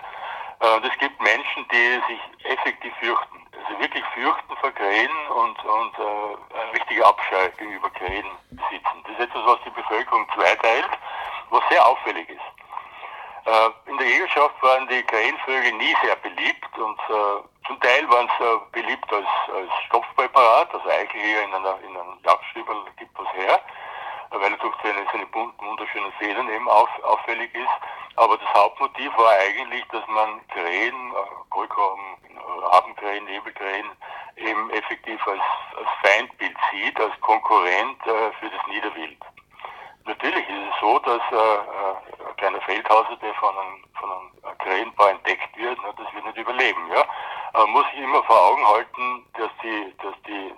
Äh, und es gibt Menschen, die sich effektiv fürchten, also wirklich fürchten vor Krähen und, und äh, ein richtiger Abscheu gegenüber Krähen besitzen. Das ist etwas, was die Bevölkerung zweiteilt, was sehr auffällig ist. Äh, in der Jägerschaft waren die Krähenvögel nie sehr beliebt und äh, zum Teil waren sie äh, beliebt als, als Stopfpräparat, also hier in, einer, in einem Jagdstübel gibt was her weil durch seine, seine bunten, wunderschönen Federn eben auf, auffällig ist. Aber das Hauptmotiv war eigentlich, dass man Krähen, äh, Kohlkorben, Rabenkrähen, Nebelkrähen eben effektiv als, als Feindbild sieht, als Konkurrent äh, für das Niederwild. Natürlich ist es so, dass äh, äh ein kleiner Feldhauser, der von einem, von einem Krähenpaar entdeckt wird, na, das wird nicht überleben. Ja? Man muss sich immer vor Augen halten, dass die, dass die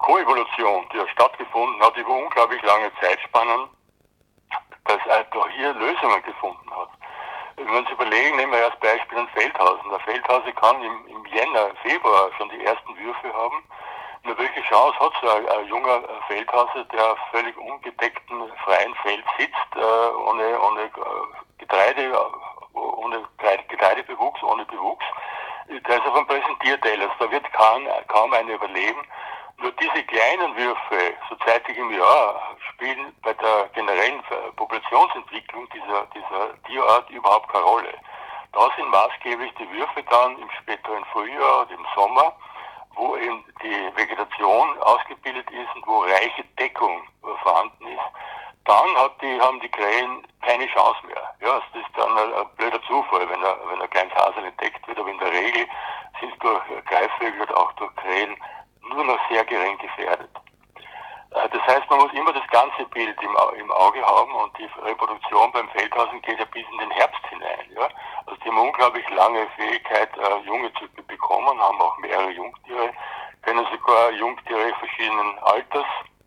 Koevolution, die ja stattgefunden hat über unglaublich lange Zeitspannen, dass da hier Lösungen gefunden hat. Wenn wir uns überlegen, nehmen wir als Beispiel einen Feldhausen. Der Feldhase kann im, im Jänner, Februar schon die ersten Würfe haben. Nur welche Chance hat so ein, ein junger Feldhase, der auf völlig ungedeckten freien Feld sitzt, äh, ohne, ohne äh, Getreide, ohne Getreidebewuchs, ohne Bewuchs? Der ist auf einem Präsentierteil, also da wird kaum, kaum einer überleben. Nur diese kleinen Würfe, so zeitig im Jahr, spielen bei der generellen Populationsentwicklung dieser, dieser Tierart überhaupt keine Rolle. Da sind maßgeblich die Würfe dann im späteren Frühjahr und im Sommer, wo eben die Vegetation ausgebildet ist und wo reiche Deckung vorhanden ist. Dann hat die, haben die Krähen keine Chance mehr. Ja, das ist dann ein, ein blöder Zufall, wenn er, wenn ein kleines Hasel entdeckt wird, aber in der Regel sind es durch Greifvögel oder auch durch Krähen nur noch sehr gering gefährdet. Äh, das heißt, man muss immer das ganze Bild im, Auge haben und die Reproduktion beim Feldhausen geht ja bis in den Herbst hinein. Ja? Also die haben unglaublich lange Fähigkeit, äh, Junge zu bekommen, haben auch mehrere Jungtiere, können sogar Jungtiere verschiedenen Alters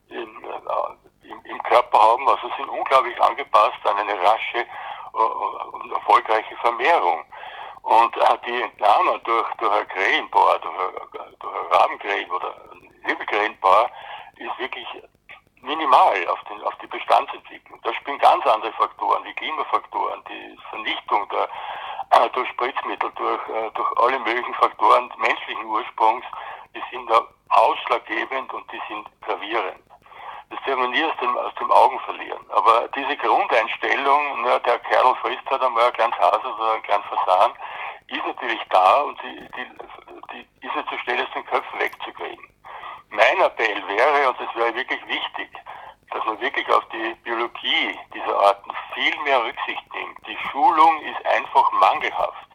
im, äh, im, im Körper haben, also sind unglaublich angepasst an eine rasche und erfolgreiche Vermehrung. Und die Entnahme durch, durch ein Krähenpaar, durch, ein, durch ein Rabenkrähen oder ein Hilbekrähenpaar ist wirklich minimal auf, den, auf die Bestandsentwicklung. Da spielen ganz andere Faktoren, die Klimafaktoren, die Vernichtung der, äh, durch Spritzmittel, durch, äh, durch alle möglichen Faktoren menschlichen Ursprungs, die sind da ausschlaggebend und die sind gravierend. Das darf man nie aus dem, aus dem Augen verlieren. Aber diese Grundeinstellung, na, der Kerl frisst halt einmal ein kleines Hase oder ein kleines Fasan, ist natürlich da und die, die, die ist nicht so schnell aus den Köpfen wegzukriegen. Mein Appell wäre, und das wäre wirklich wichtig, dass man wirklich auf die Biologie dieser Arten viel mehr Rücksicht nimmt. Die Schulung ist einfach mangelhaft.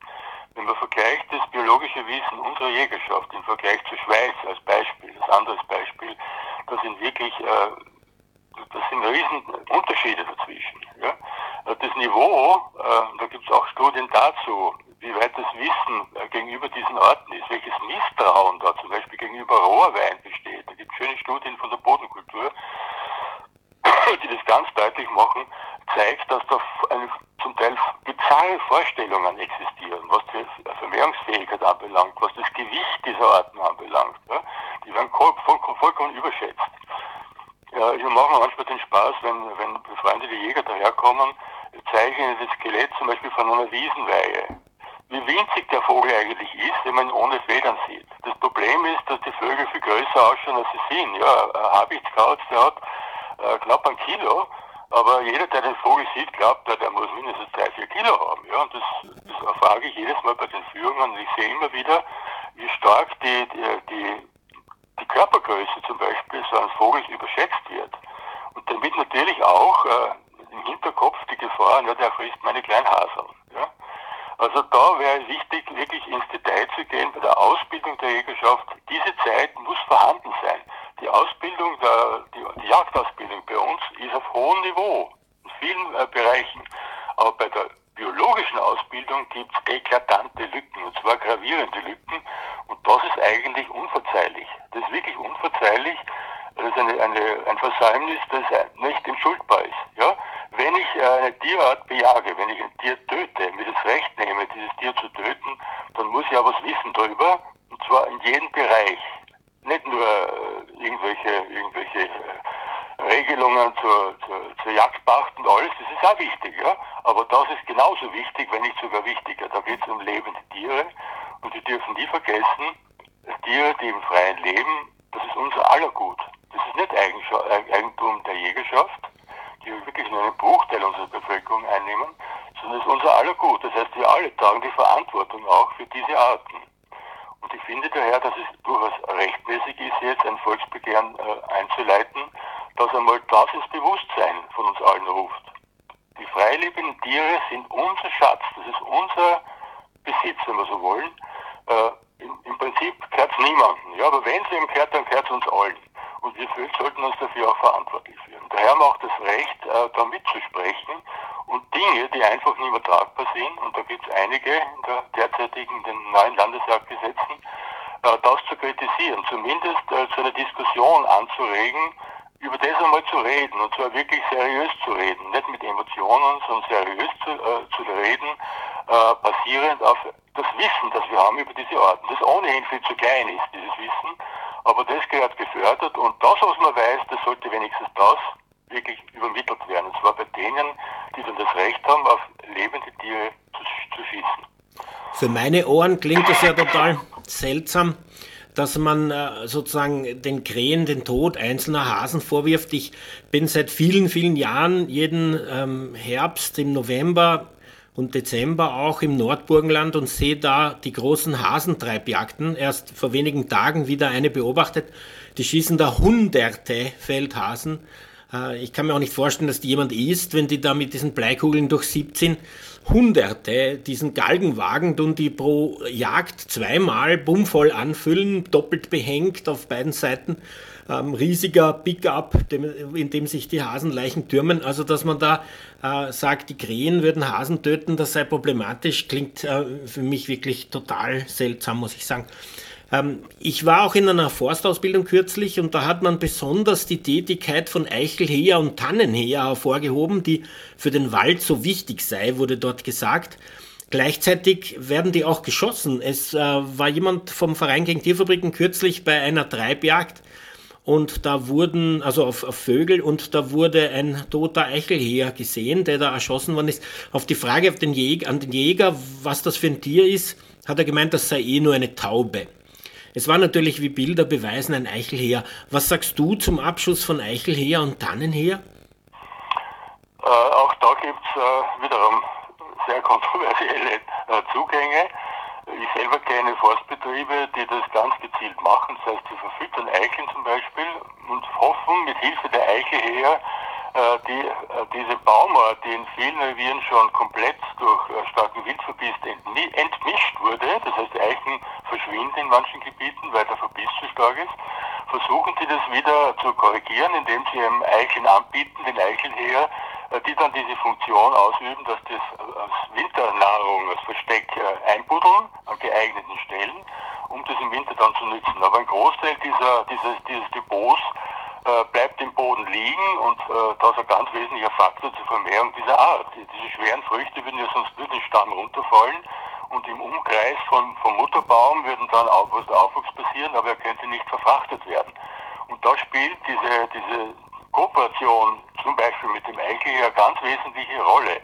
Wenn man vergleicht das biologische Wissen unserer Jägerschaft im Vergleich zur Schweiz als Beispiel, als anderes Beispiel, da sind wirklich, äh, das sind riesen Unterschiede dazwischen. Ja? Das Niveau, äh, da gibt es auch Studien dazu, wie weit das Wissen äh, gegenüber diesen Orten ist, welches Misstrauen da zum Beispiel gegenüber Rohrwein besteht. Da gibt es schöne Studien von der Bodenkultur, die das ganz deutlich machen, zeigt, dass da eine, zum Teil bizarre Vorstellungen existieren, was die Vermehrungsfähigkeit anbelangt, was das Gewicht dieser Arten anbelangt. Ja? Die werden voll, voll, vollkommen überschätzt. Ja, ich mache manchmal den Spaß, wenn, wenn befreundete Jäger daherkommen, ihnen das Skelett zum Beispiel von einer Wiesenweihe wie winzig der Vogel eigentlich ist, wenn man ihn ohne Federn sieht. Das Problem ist, dass die Vögel viel größer ausschauen, als sie sind. Ja, ein Habichtskauz, der hat äh, knapp ein Kilo. Aber jeder, der den Vogel sieht, glaubt, der muss mindestens drei, vier Kilo haben. Ja, und das, das erfrage ich jedes Mal bei den Führungen. Und ich sehe immer wieder, wie stark die, die, die, die Körpergröße zum Beispiel so eines Vogels überschätzt wird. Und damit natürlich auch äh, im Hinterkopf die Gefahr, ja, der frisst meine Kleinhaseln. Also da wäre wichtig, wirklich ins Detail zu gehen bei der Ausbildung der Jägerschaft. Diese Zeit muss vorhanden sein. Die Ausbildung, der, die, die Jagdausbildung bei uns ist auf hohem Niveau, in vielen äh, Bereichen. Aber bei der biologischen Ausbildung gibt es eklatante Lücken, und zwar gravierende Lücken. Und das ist eigentlich unverzeihlich. Das ist wirklich unverzeihlich. Das ist eine, eine, ein Versäumnis, das nicht entschuldbar ist. Ja? Wenn ich äh, eine Tierart bejage, wenn ich ein Tier töte, mir das Recht nehme, dieses Tier zu töten, dann muss ich auch was wissen darüber, und zwar in jedem Bereich. Nicht nur äh, irgendwelche, irgendwelche äh, Regelungen zur, zur, zur Jagdpacht und alles, das ist auch wichtig, ja. Aber das ist genauso wichtig, wenn nicht sogar wichtiger. Da geht es um lebende Tiere und wir dürfen nie vergessen, Tiere, die im freien leben, das ist unser aller Gut. Das ist nicht Eigentum der Jägerschaft, die wirklich nur einen Bruchteil unserer Bevölkerung einnehmen, sondern es ist unser aller Gut. Das heißt, wir alle tragen die Verantwortung auch für diese Arten. Und ich finde daher, dass es durchaus rechtmäßig ist, jetzt ein Volksbegehren äh, einzuleiten, das einmal das ins Bewusstsein von uns allen ruft. Die freilebenden Tiere sind unser Schatz, das ist unser Besitz, wenn wir so wollen. Äh, im, im, Prinzip gehört es niemandem. Ja, aber wenn es ihm gehört, dann gehört es uns allen. Und wir sollten uns dafür auch verantwortlich fühlen. Daher haben wir auch das Recht, äh, da mitzusprechen und Dinge, die einfach nicht mehr tragbar sind, und da gibt es einige in der derzeitigen, den neuen Landesjagdgesetzen, äh, das zu kritisieren, zumindest äh, zu einer Diskussion anzuregen, über das einmal zu reden, und zwar wirklich seriös zu reden, nicht mit Emotionen, sondern seriös zu, äh, zu reden, äh, basierend auf das Wissen, das wir haben über diese Arten, das ohnehin viel zu klein ist, dieses Wissen, aber das gehört gefördert und das, was man weiß, das sollte wenigstens das wirklich übermittelt werden. Und zwar bei denen, die dann das Recht haben, auf lebende Tiere zu, zu schießen. Für meine Ohren klingt es ja total seltsam, dass man äh, sozusagen den Krähen den Tod einzelner Hasen vorwirft. Ich bin seit vielen, vielen Jahren jeden ähm, Herbst im November und Dezember auch im Nordburgenland und sehe da die großen Hasentreibjagden. Erst vor wenigen Tagen wieder eine beobachtet. Die schießen da hunderte Feldhasen ich kann mir auch nicht vorstellen, dass die jemand isst, wenn die da mit diesen Bleikugeln durch 17 Hunderte diesen Galgenwagen tun die pro Jagd zweimal bummvoll anfüllen, doppelt behängt auf beiden Seiten. Ähm, riesiger Pickup, in dem sich die Hasenleichen türmen. Also, dass man da äh, sagt, die Krähen würden Hasen töten, das sei problematisch, klingt äh, für mich wirklich total seltsam, muss ich sagen. Ähm, ich war auch in einer Forstausbildung kürzlich und da hat man besonders die Tätigkeit von Eichelheer und Tannenheer hervorgehoben, die für den Wald so wichtig sei, wurde dort gesagt. Gleichzeitig werden die auch geschossen. Es äh, war jemand vom Verein gegen Tierfabriken kürzlich bei einer Treibjagd und da wurden, also auf, auf, Vögel, und da wurde ein toter Eichelheer gesehen, der da erschossen worden ist. Auf die Frage auf den Jäger, an den Jäger, was das für ein Tier ist, hat er gemeint, das sei eh nur eine Taube. Es war natürlich, wie Bilder beweisen, ein Eichelheer. Was sagst du zum Abschuss von Eichelheer und Tannenheer? Äh, auch da gibt es äh, wiederum sehr kontroversielle äh, Zugänge. Ich selber kenne Forstbetriebe, die das ganz gezielt machen. Das heißt, sie verfüttern Eicheln zum Beispiel und hoffen mit Hilfe der Eichelheer äh, die, äh, diese Baumart, die in vielen Revieren schon komplett durch äh, starken Wildverbiss entmischt wurde, das heißt Eichen verschwinden in manchen Gebieten, weil der Verbiss zu stark ist, versuchen sie das wieder zu korrigieren, indem sie einem Eicheln anbieten, den Eicheln her, die dann diese Funktion ausüben, dass das als Winternahrung, als Versteck einbuddeln an geeigneten Stellen, um das im Winter dann zu nützen. Aber ein Großteil dieser, dieses, dieses Depots äh, bleibt im Boden liegen und äh, das ist ein ganz wesentlicher Faktor zur Vermehrung dieser Art. Diese schweren Früchte würden ja sonst nur den Stamm runterfallen und im Umkreis von, vom Mutterbaum würden dann Aufwuchs, Aufwuchs passieren, aber er könnte nicht verfrachtet werden. Und da spielt diese, diese Kooperation zum Beispiel mit dem Eichel eine ganz wesentliche Rolle.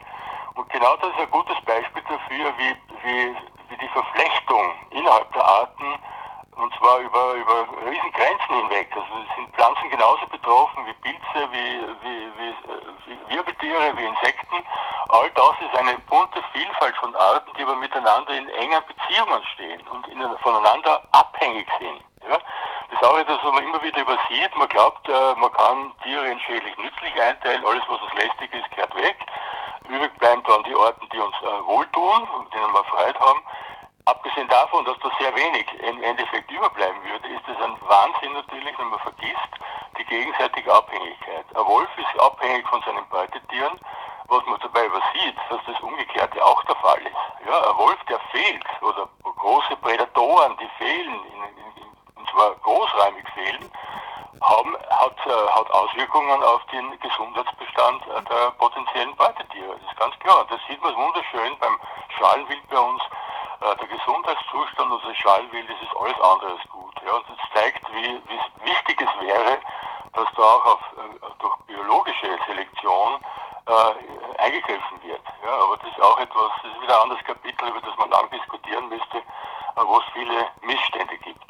Und genau das ist ein gutes Beispiel dafür, wie, wie, wie die Verflechtung innerhalb der Arten und zwar über, über Riesengrenzen hinweg. Also sind Pflanzen genauso betroffen wie Pilze, wie, wie, wie, wie Wirbeltiere, wie Insekten. All das ist eine bunte Vielfalt von Arten, die aber miteinander in engen Beziehungen stehen und in, voneinander abhängig sind. Ja? Das ist auch etwas, was man immer wieder übersieht. Man glaubt, äh, man kann Tiere in schädlich nützlich einteilen, alles was uns lästig ist, gehört weg. Übrig bleiben dann die Arten, die uns äh, wohltun, mit denen wir Freude haben. Abgesehen davon, dass da sehr wenig im Endeffekt überbleiben würde, ist es ein Wahnsinn natürlich, wenn man vergisst, die gegenseitige Abhängigkeit. Ein Wolf ist abhängig von seinen Beutetieren, was man dabei übersieht, dass das Umgekehrte auch der Fall ist. Ja, ein Wolf, der fehlt, oder große Prädatoren, die fehlen, in, in, und zwar großräumig fehlen, haben, hat, äh, hat Auswirkungen auf den Gesundheitsbestand der potenziellen Beutetiere. Das ist ganz klar. Das sieht man wunderschön beim Schalenwild bei uns. Äh, der Gesundheitszustand unseres Schalenwildes ist alles andere als gut. Ja, und das zeigt, wie, wie wichtig es wäre, dass da auch auf, äh, durch biologische Selektion äh, eingegriffen wird. Ja, aber das ist auch etwas, das ist wieder ein anderes Kapitel, über das man lang diskutieren müsste, wo es viele Missstände gibt.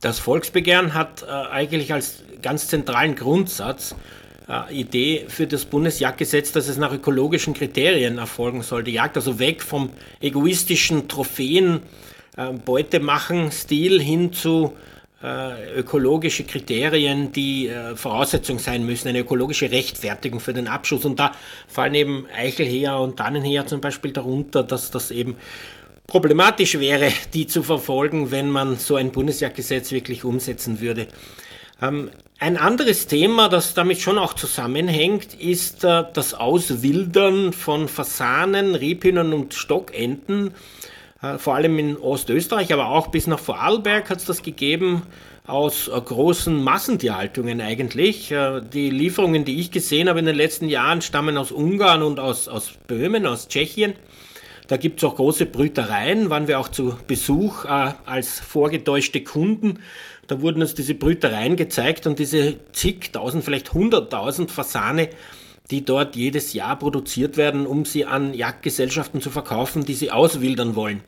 Das Volksbegehren hat äh, eigentlich als ganz zentralen Grundsatz äh, Idee für das Bundesjagdgesetz, dass es nach ökologischen Kriterien erfolgen soll. Die Jagd also weg vom egoistischen Trophäen, äh, Beute machen Stil hin zu äh, ökologische Kriterien, die äh, Voraussetzung sein müssen, eine ökologische Rechtfertigung für den Abschuss. Und da fallen eben Eichelheer und Tannenheer zum Beispiel darunter, dass das eben problematisch wäre, die zu verfolgen, wenn man so ein Bundesjagdgesetz wirklich umsetzen würde. Ähm, ein anderes Thema, das damit schon auch zusammenhängt, ist äh, das Auswildern von Fasanen, Rebhühnern und Stockenten. Äh, vor allem in Ostösterreich, aber auch bis nach Vorarlberg hat es das gegeben, aus äh, großen Massentierhaltungen eigentlich. Die Lieferungen, die ich gesehen habe in den letzten Jahren, stammen aus Ungarn und aus, aus Böhmen, aus Tschechien. Da gibt es auch große Brütereien, waren wir auch zu Besuch äh, als vorgetäuschte Kunden. Da wurden uns diese Brütereien gezeigt und diese zigtausend, vielleicht hunderttausend Fasane, die dort jedes Jahr produziert werden, um sie an Jagdgesellschaften zu verkaufen, die sie auswildern wollen.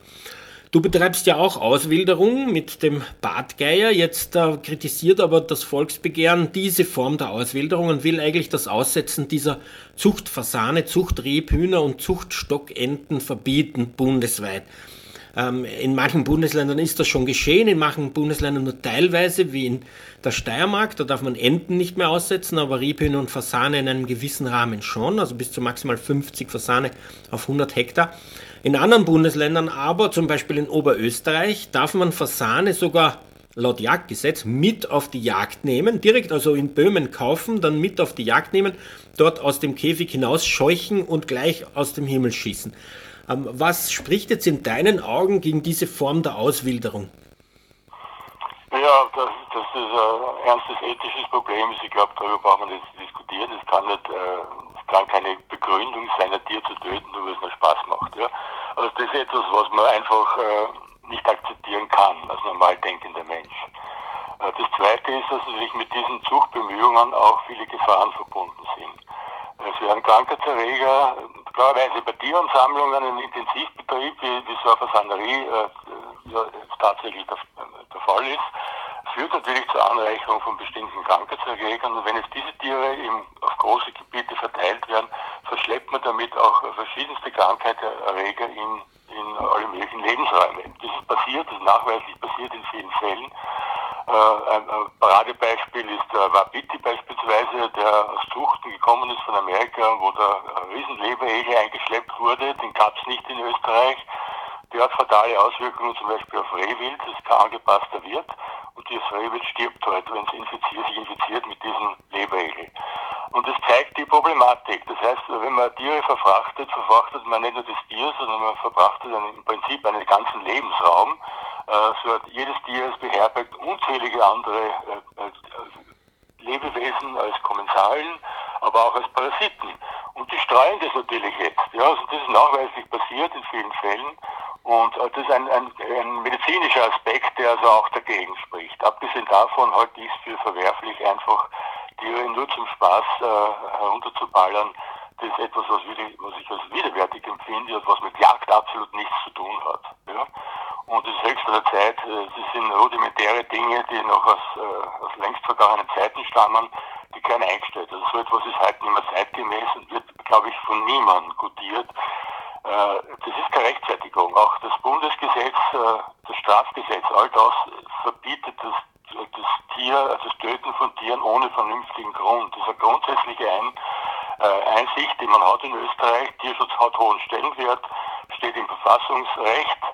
Du betreibst ja auch Auswilderung mit dem Bartgeier. Jetzt äh, kritisiert aber das Volksbegehren diese Form der Auswilderung und will eigentlich das Aussetzen dieser Zuchtfasane, Zuchtrebhühner und Zuchtstockenten verbieten bundesweit. Ähm, in manchen Bundesländern ist das schon geschehen, in manchen Bundesländern nur teilweise, wie in der Steiermark. Da darf man Enten nicht mehr aussetzen, aber Rebhühner und Fasane in einem gewissen Rahmen schon, also bis zu maximal 50 Fasane auf 100 Hektar. In anderen Bundesländern aber, zum Beispiel in Oberösterreich, darf man Fasane sogar laut Jagdgesetz mit auf die Jagd nehmen, direkt also in Böhmen kaufen, dann mit auf die Jagd nehmen, dort aus dem Käfig hinaus scheuchen und gleich aus dem Himmel schießen. Ähm, was spricht jetzt in deinen Augen gegen diese Form der Auswilderung? Ja, das, das ist ein ernstes ethisches Problem. Ich glaube, darüber braucht man jetzt diskutieren. Es kann nicht, äh, kann keine Begründung sein, ein Tier zu töten, nur weil es nur Spaß macht. Ja? Also das ist etwas, was man einfach äh, nicht akzeptieren kann als normal denkender Mensch. Äh, das Zweite ist, dass natürlich mit diesen Zuchtbemühungen auch viele Gefahren verbunden sind. Es werden Krankheitserreger, klarerweise bei Tieransammlungen ein Intensivbetrieb, wie, wie so eine Fasanerie äh, ja, tatsächlich der, der Fall ist, führt natürlich zur Anreicherung von bestimmten Krankheitserregern. Und wenn jetzt diese Tiere eben auf große Gebiete verteilt werden, verschleppt man damit auch verschiedenste Krankheitserreger in, in alle möglichen Lebensräume. Das ist passiert, das ist nachweislich passiert in vielen Fällen. Äh, ein, Paradebeispiel ist der Wapiti beispielsweise, der aus Zuchten gekommen ist von Amerika, wo der Riesenleberegel eingeschleppt wurde. Den gab es nicht in Österreich. Der hat fatale Auswirkungen zum Beispiel auf Rehwild, das kein angepasster Wirt. Und dieses Rehwild stirbt heute, wenn es infiziert, sich infiziert mit diesem Leberegel. Und das zeigt die Problematik. Das heißt, wenn man Tiere verfrachtet, verfrachtet man nicht nur das Tier, sondern man verfrachtet im Prinzip einen ganzen Lebensraum. Äh, so jedes Tier beherbergt unzählige andere äh, äh, Lebewesen als Kommensalen, aber auch als Parasiten. Und die streuen das natürlich jetzt. Ja, also das ist nachweislich passiert in vielen Fällen. Und äh, das ist ein, ein, ein, medizinischer Aspekt, der also auch dagegen spricht. Abgesehen davon halte ich es für verwerflich, einfach Tiere nur zum Spaß äh, herunterzuballern. Das ist etwas, was, was, ich als widerwärtig empfinde und was mit Jagd absolut nichts zu tun hat. Ja? Und es ist höchste Zeit, äh, das sind rudimentäre Dinge, die noch aus, äh, aus längst vergangenen Zeiten stammen, die keiner eingestellt. Also so etwas ist heute nicht mehr zeitgemäß und wird, glaube ich, von niemandem gutiert. Äh, das ist keine Rechtfertigung. Auch das Bundesgesetz, äh, das Strafgesetz, all das verbietet das, das Tier, also das Töten von Tieren ohne vernünftigen Grund. Das ist eine grundsätzliche Ein, äh, Einsicht, die man hat in Österreich. Tierschutz hat hohen Stellenwert, steht im Verfassungsrecht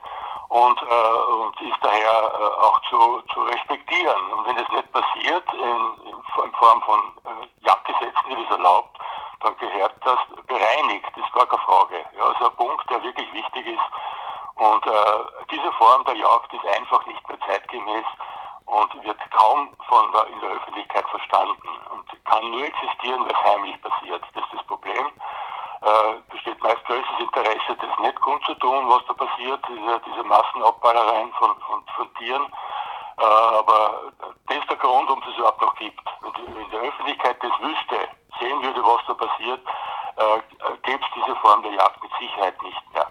und, äh, und ist daher äh, auch zu, zu respektieren. Und wenn das nicht passiert, in, in Form von äh, Jagdgesetzen, die das erlaubt, dann gehört das bereinigt, das ist gar keine Frage. Ja, also ein Punkt, der wirklich wichtig ist. Und äh, diese Form der Jagd ist einfach nicht mehr zeitgemäß und wird kaum von der, in der Öffentlichkeit verstanden und kann nur existieren, weil es heimlich passiert. Das ist das Problem. Äh, besteht meist größtes Interesse, das nicht kundzutun, was da passiert, diese, diese Massenabballereien von, von, von Tieren. Äh, aber das ist der Grund, warum es überhaupt noch gibt. Wenn die Öffentlichkeit das wüsste, sehen würde, was da passiert, äh, gäbe es diese Form der Jagd mit Sicherheit nicht mehr.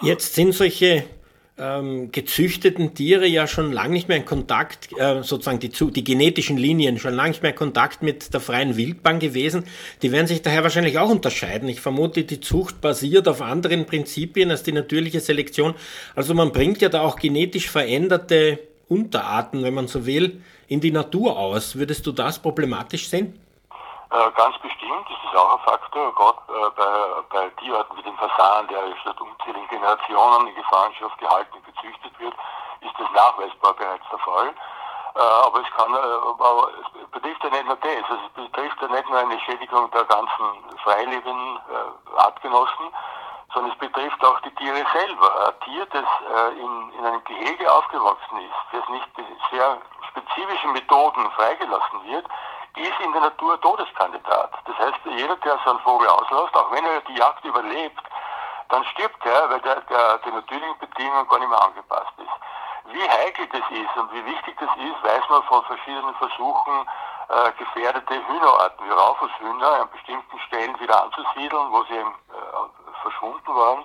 Jetzt sind solche ähm, gezüchteten Tiere ja schon lange nicht mehr in Kontakt, äh, sozusagen die, die genetischen Linien, schon lange nicht mehr in Kontakt mit der freien Wildbahn gewesen. Die werden sich daher wahrscheinlich auch unterscheiden. Ich vermute, die Zucht basiert auf anderen Prinzipien als die natürliche Selektion. Also man bringt ja da auch genetisch veränderte Unterarten, wenn man so will, in die Natur aus. Würdest du das problematisch sehen? Äh, ganz bestimmt ist es auch ein Faktor, gerade äh, bei, bei Tierarten wie dem Fasan, der statt unzähligen Generationen in Gefangenschaft gehalten und gezüchtet wird, ist das nachweisbar bereits der Fall. Äh, aber es kann, aber es betrifft ja nicht nur das, also es betrifft ja nicht nur eine Schädigung der ganzen freilebenden Artgenossen, sondern es betrifft auch die Tiere selber. Ein Tier, das in, in einem Gehege aufgewachsen ist, das nicht sehr spezifischen Methoden freigelassen wird, ist in der Natur Todeskandidat. Das heißt, jeder, der so einen Vogel auslässt, auch wenn er die Jagd überlebt, dann stirbt er, weil der, der den natürlichen Bedingungen gar nicht mehr angepasst ist. Wie heikel das ist und wie wichtig das ist, weiß man von verschiedenen Versuchen, äh, gefährdete Hühnerarten wie Raufußhühner an bestimmten Stellen wieder anzusiedeln, wo sie eben, äh, verschwunden waren.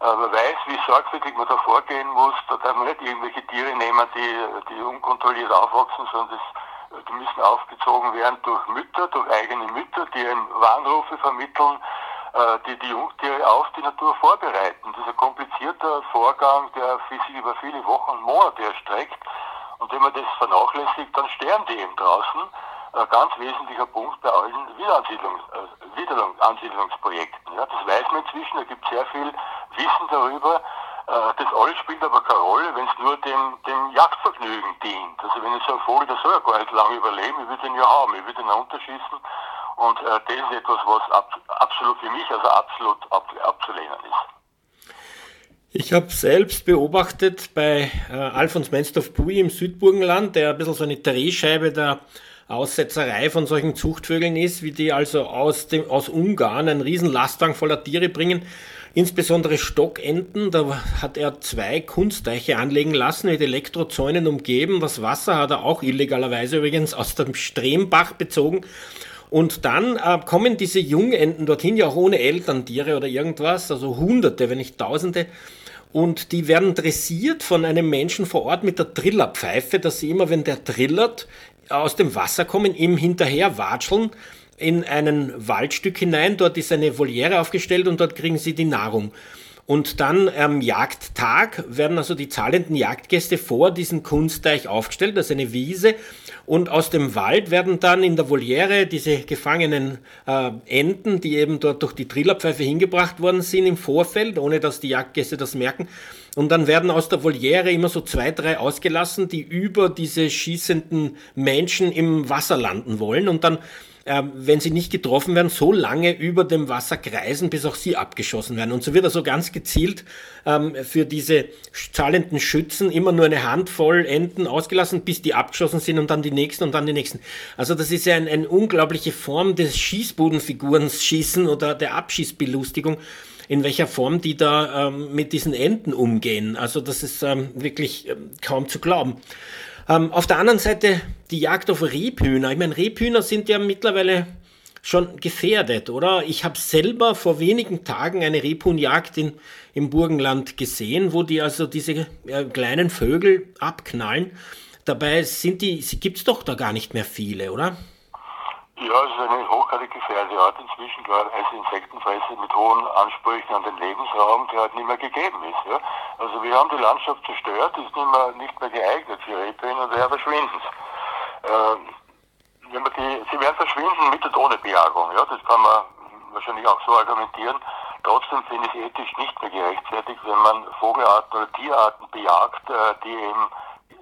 Äh, man weiß, wie sorgfältig man da vorgehen muss. Da darf man nicht irgendwelche Tiere nehmen, die, die unkontrolliert aufwachsen, sondern das die müssen aufgezogen werden durch Mütter, durch eigene Mütter, die ihnen Warnrufe vermitteln, äh, die die Jungtiere auf die Natur vorbereiten. Das ist ein komplizierter Vorgang, der sich über viele Wochen und Monate erstreckt. Und wenn man das vernachlässigt, dann sterben die eben draußen. Ein ganz wesentlicher Punkt bei allen Wiederansiedlungs, äh, Wiederansiedlungsprojekten. Ja, das weiß man inzwischen, da gibt es sehr viel Wissen darüber. Äh, das alles spielt aber keine Rolle, wenn es nur dem, dem Jagdvergnügen dient. Also wenn ich so ein Vogel, der soll ja gar nicht lange überleben, ich würde ihn ja haben, ich würde ihn unterschießen. Und äh, das ist etwas, was ab, absolut für mich, also absolut ab, abzulehnen ist. Ich habe selbst beobachtet bei äh, Alfons Menstorf-Pui im Südburgenland, der ein bisschen so eine Drehscheibe der Aussetzerei von solchen Zuchtvögeln ist, wie die also aus, dem, aus Ungarn einen riesen Lastwagen voller Tiere bringen insbesondere Stockenten. Da hat er zwei Kunstteiche anlegen lassen, mit Elektrozäunen umgeben. Das Wasser hat er auch illegalerweise übrigens aus dem Strembach bezogen. Und dann äh, kommen diese Jungenten dorthin, ja auch ohne Elterntiere oder irgendwas, also Hunderte, wenn nicht Tausende. Und die werden dressiert von einem Menschen vor Ort mit der Trillerpfeife, dass sie immer, wenn der trillert, aus dem Wasser kommen, ihm hinterher watscheln in einen Waldstück hinein. Dort ist eine Voliere aufgestellt und dort kriegen sie die Nahrung. Und dann am Jagdtag werden also die zahlenden Jagdgäste vor diesem Kunstteich aufgestellt, das ist eine Wiese. Und aus dem Wald werden dann in der Voliere diese gefangenen äh, Enten, die eben dort durch die Trillerpfeife hingebracht worden sind im Vorfeld, ohne dass die Jagdgäste das merken. Und dann werden aus der Voliere immer so zwei, drei ausgelassen, die über diese schießenden Menschen im Wasser landen wollen. Und dann ähm, wenn sie nicht getroffen werden, so lange über dem Wasser kreisen, bis auch sie abgeschossen werden. Und so wird also ganz gezielt ähm, für diese zahlenden Schützen immer nur eine Handvoll Enten ausgelassen, bis die abgeschossen sind und dann die nächsten und dann die nächsten. Also das ist ja eine ein unglaubliche Form des Schießbodenfigurens schießen oder der Abschießbelustigung in welcher Form die da ähm, mit diesen Enten umgehen. Also das ist ähm, wirklich ähm, kaum zu glauben. Ähm, auf der anderen Seite die Jagd auf Rebhühner. Ich meine, Rebhühner sind ja mittlerweile schon gefährdet, oder? Ich habe selber vor wenigen Tagen eine Rebhuhnjagd in, im Burgenland gesehen, wo die also diese äh, kleinen Vögel abknallen. Dabei sind die, gibt es doch da gar nicht mehr viele, oder? Ja, es ist eine hochgradig gefährdete Art inzwischen, klar, als Insektenfresser mit hohen Ansprüchen an den Lebensraum, der halt nicht mehr gegeben ist. Ja. Also wir haben die Landschaft zerstört, ist nicht mehr, nicht mehr geeignet für Rebhühner und daher verschwinden ähm, wenn man die, Sie werden verschwinden mit und ohne Bejagung. Ja, das kann man wahrscheinlich auch so argumentieren. Trotzdem finde ich es ethisch nicht mehr gerechtfertigt, wenn man Vogelarten oder Tierarten bejagt, äh, die eben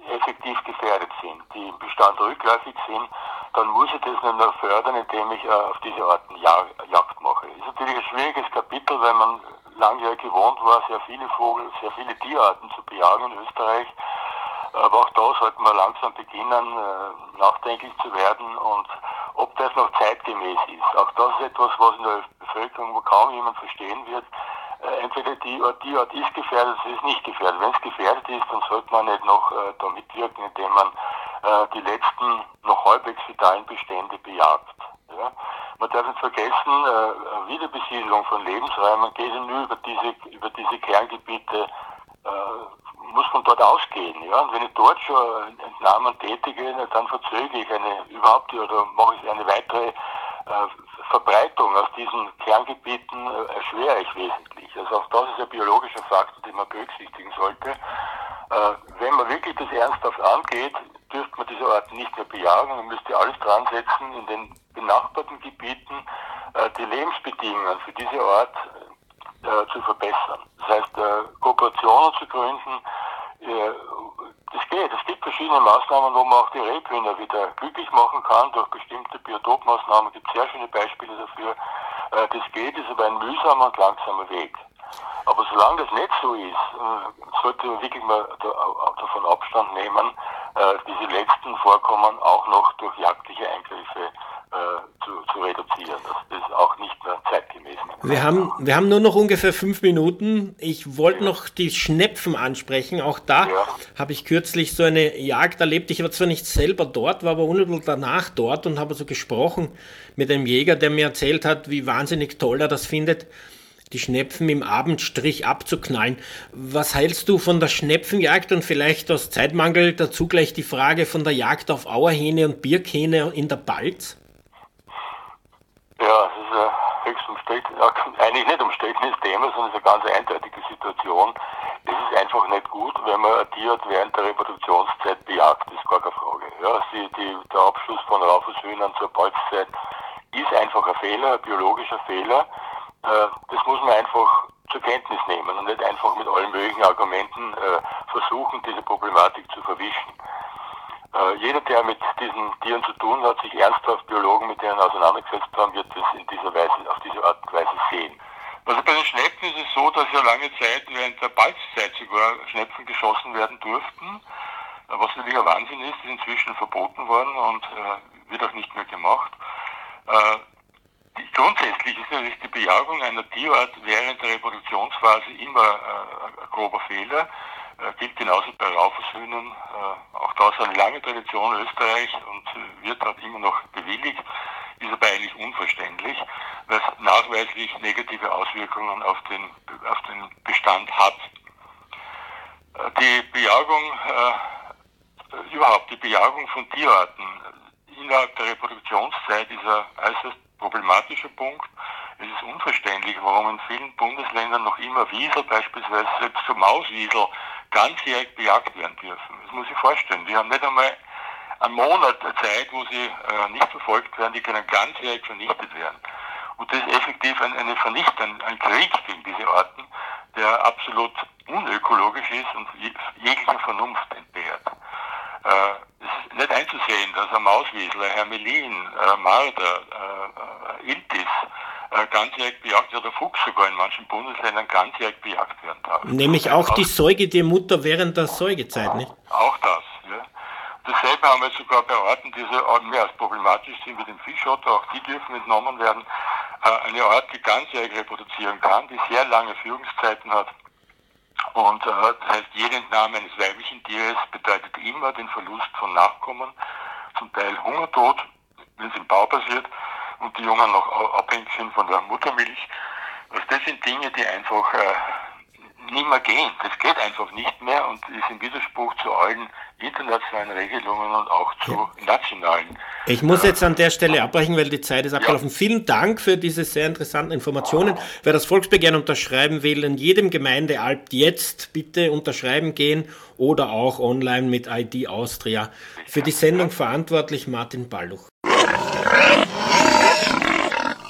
effektiv gefährdet sind, die im Bestand rückläufig sind, dann muss ich das nicht mehr fördern, indem ich äh, auf diese Arten Jagd mache. Ist natürlich ein schwieriges Kapitel, weil man lange gewohnt war, sehr viele Vogel, sehr viele Tierarten zu bejagen in Österreich. Aber auch da sollten wir langsam beginnen, äh, nachdenklich zu werden und ob das noch zeitgemäß ist. Auch das ist etwas, was in der Bevölkerung wo kaum jemand verstehen wird. Äh, entweder die Art, die Art ist gefährdet, sie ist nicht gefährdet. Wenn es gefährdet ist, dann sollte man nicht noch da mitwirken, indem man äh, die letzten noch halbwegs vitalen Bestände bejagt. Ja? Man darf nicht vergessen, äh, Wiederbesiedlung von Lebensräumen geht nur über diese, über diese Kerngebiete äh, muss von dort ausgehen. Ja? Und wenn ich dort schon Entnahmen tätige, dann verzöge ich eine überhaupt oder mache ich eine weitere äh, Verbreitung aus diesen Kerngebieten äh, erschwere ich wesentlich. Also auch das ist ein biologischer Faktor, den man berücksichtigen sollte. Äh, wenn man wirklich das ernsthaft angeht, dürfte man diese Orte nicht mehr bejagen. Man müsste alles dran setzen, in den benachbarten Gebieten äh, die Lebensbedingungen für diese Art äh, zu verbessern. Das heißt, Kooperationen zu gründen, das geht. Es gibt verschiedene Maßnahmen, wo man auch die Rebhühner wieder glücklich machen kann. Durch bestimmte Biotopmaßnahmen gibt es sehr schöne Beispiele dafür. Das geht, ist aber ein mühsamer und langsamer Weg. Aber solange das nicht so ist, äh, sollte man wirklich mal davon Abstand nehmen, äh, diese letzten Vorkommen auch noch durch jagdliche Eingriffe zu, zu, reduzieren. Das ist auch nicht mehr zeitgemäß. Wir haben, wir haben nur noch ungefähr fünf Minuten. Ich wollte noch die Schnepfen ansprechen. Auch da ja. habe ich kürzlich so eine Jagd erlebt. Ich war zwar nicht selber dort, war aber unmittelbar danach dort und habe so gesprochen mit einem Jäger, der mir erzählt hat, wie wahnsinnig toll er das findet die Schnepfen im Abendstrich abzuknallen. Was hältst du von der Schnepfenjagd und vielleicht aus Zeitmangel dazu gleich die Frage von der Jagd auf Auerhähne und Birkhähne in der Balz? Ja, es ist ein höchst umstritten, eigentlich nicht umstrittenes Thema, sondern es ist eine ganz eindeutige Situation. Es ist einfach nicht gut, wenn man ein Tier während der Reproduktionszeit bejagt, ist gar keine Frage. Ja, sie, die, der Abschluss von Raufeshühnern zur Balzzeit ist einfach ein Fehler, ein biologischer Fehler. Äh, das muss man einfach zur Kenntnis nehmen und nicht einfach mit allen möglichen Argumenten äh, versuchen, diese Problematik zu verwischen. Äh, jeder, der mit diesen Tieren zu tun hat, sich ernsthaft Biologen mit denen auseinandergesetzt haben, wird das in dieser Weise, auf diese Art und Weise sehen. Also bei den Schnepfen ist es so, dass ja lange Zeit während der Balzzeit sogar Schnepfen geschossen werden durften, was natürlich ein Wahnsinn ist, ist inzwischen verboten worden und äh, wird auch nicht mehr gemacht. Äh, grundsätzlich ist natürlich die Bejagung einer Tierart während der Reproduktionsphase immer äh, ein grober Fehler. Äh, gilt genauso bei Raufußhühnern. Äh, auch da ist eine lange Tradition Österreich und wird dort immer noch bewilligt. Ist aber eigentlich unverständlich, es nachweislich negative Auswirkungen auf den, auf den Bestand hat. Äh, die Bejagung, äh, überhaupt die Bejagung von Tierarten innerhalb der Reproduktionszeit ist ein äußerst problematischer Punkt. Es ist unverständlich, warum in vielen Bundesländern noch immer Wiesel beispielsweise, selbst so Mauswiesel, ganzjährig bejagt werden dürfen. Das muss ich vorstellen. Die haben nicht einmal einen Monat Zeit, wo sie äh, nicht verfolgt werden, die können ganzjährig vernichtet werden. Und das ist effektiv ein, eine Vernichtung, ein Krieg gegen diese Arten, der absolut unökologisch ist und jeglicher Vernunft entbehrt. Äh, es ist nicht einzusehen, dass ein Mauswiesel, ein Hermelin, Marder, äh, Iltis, äh, ganzjährig bejagt wird, der Fuchs sogar in manchen Bundesländern ganzjährig bejagt werden darf. Nämlich auch die Säuge der Mutter während der Säugezeit, nicht? Auch das, ja. Dasselbe haben wir sogar bei Arten, die so mehr als problematisch sind wie den Fischotter, auch die dürfen entnommen werden. Äh, eine Art, die ganzjährig reproduzieren kann, die sehr lange Führungszeiten hat. Und äh, das heißt, jede Entnahme eines weiblichen Tieres bedeutet immer den Verlust von Nachkommen, zum Teil Hungertod, wenn es im Bau passiert und die Jungen noch abhängig sind von der Muttermilch. Also das sind Dinge, die einfach äh, nicht mehr gehen. Das geht einfach nicht mehr und ist im Widerspruch zu allen internationalen Regelungen und auch zu ja. nationalen. Ich muss jetzt an der Stelle abbrechen, weil die Zeit ist abgelaufen. Ja. Vielen Dank für diese sehr interessanten Informationen. Wer das Volksbegehren unterschreiben will, in jedem Gemeindealp jetzt bitte unterschreiben gehen oder auch online mit ID Austria. Für die Sendung verantwortlich Martin Balluch.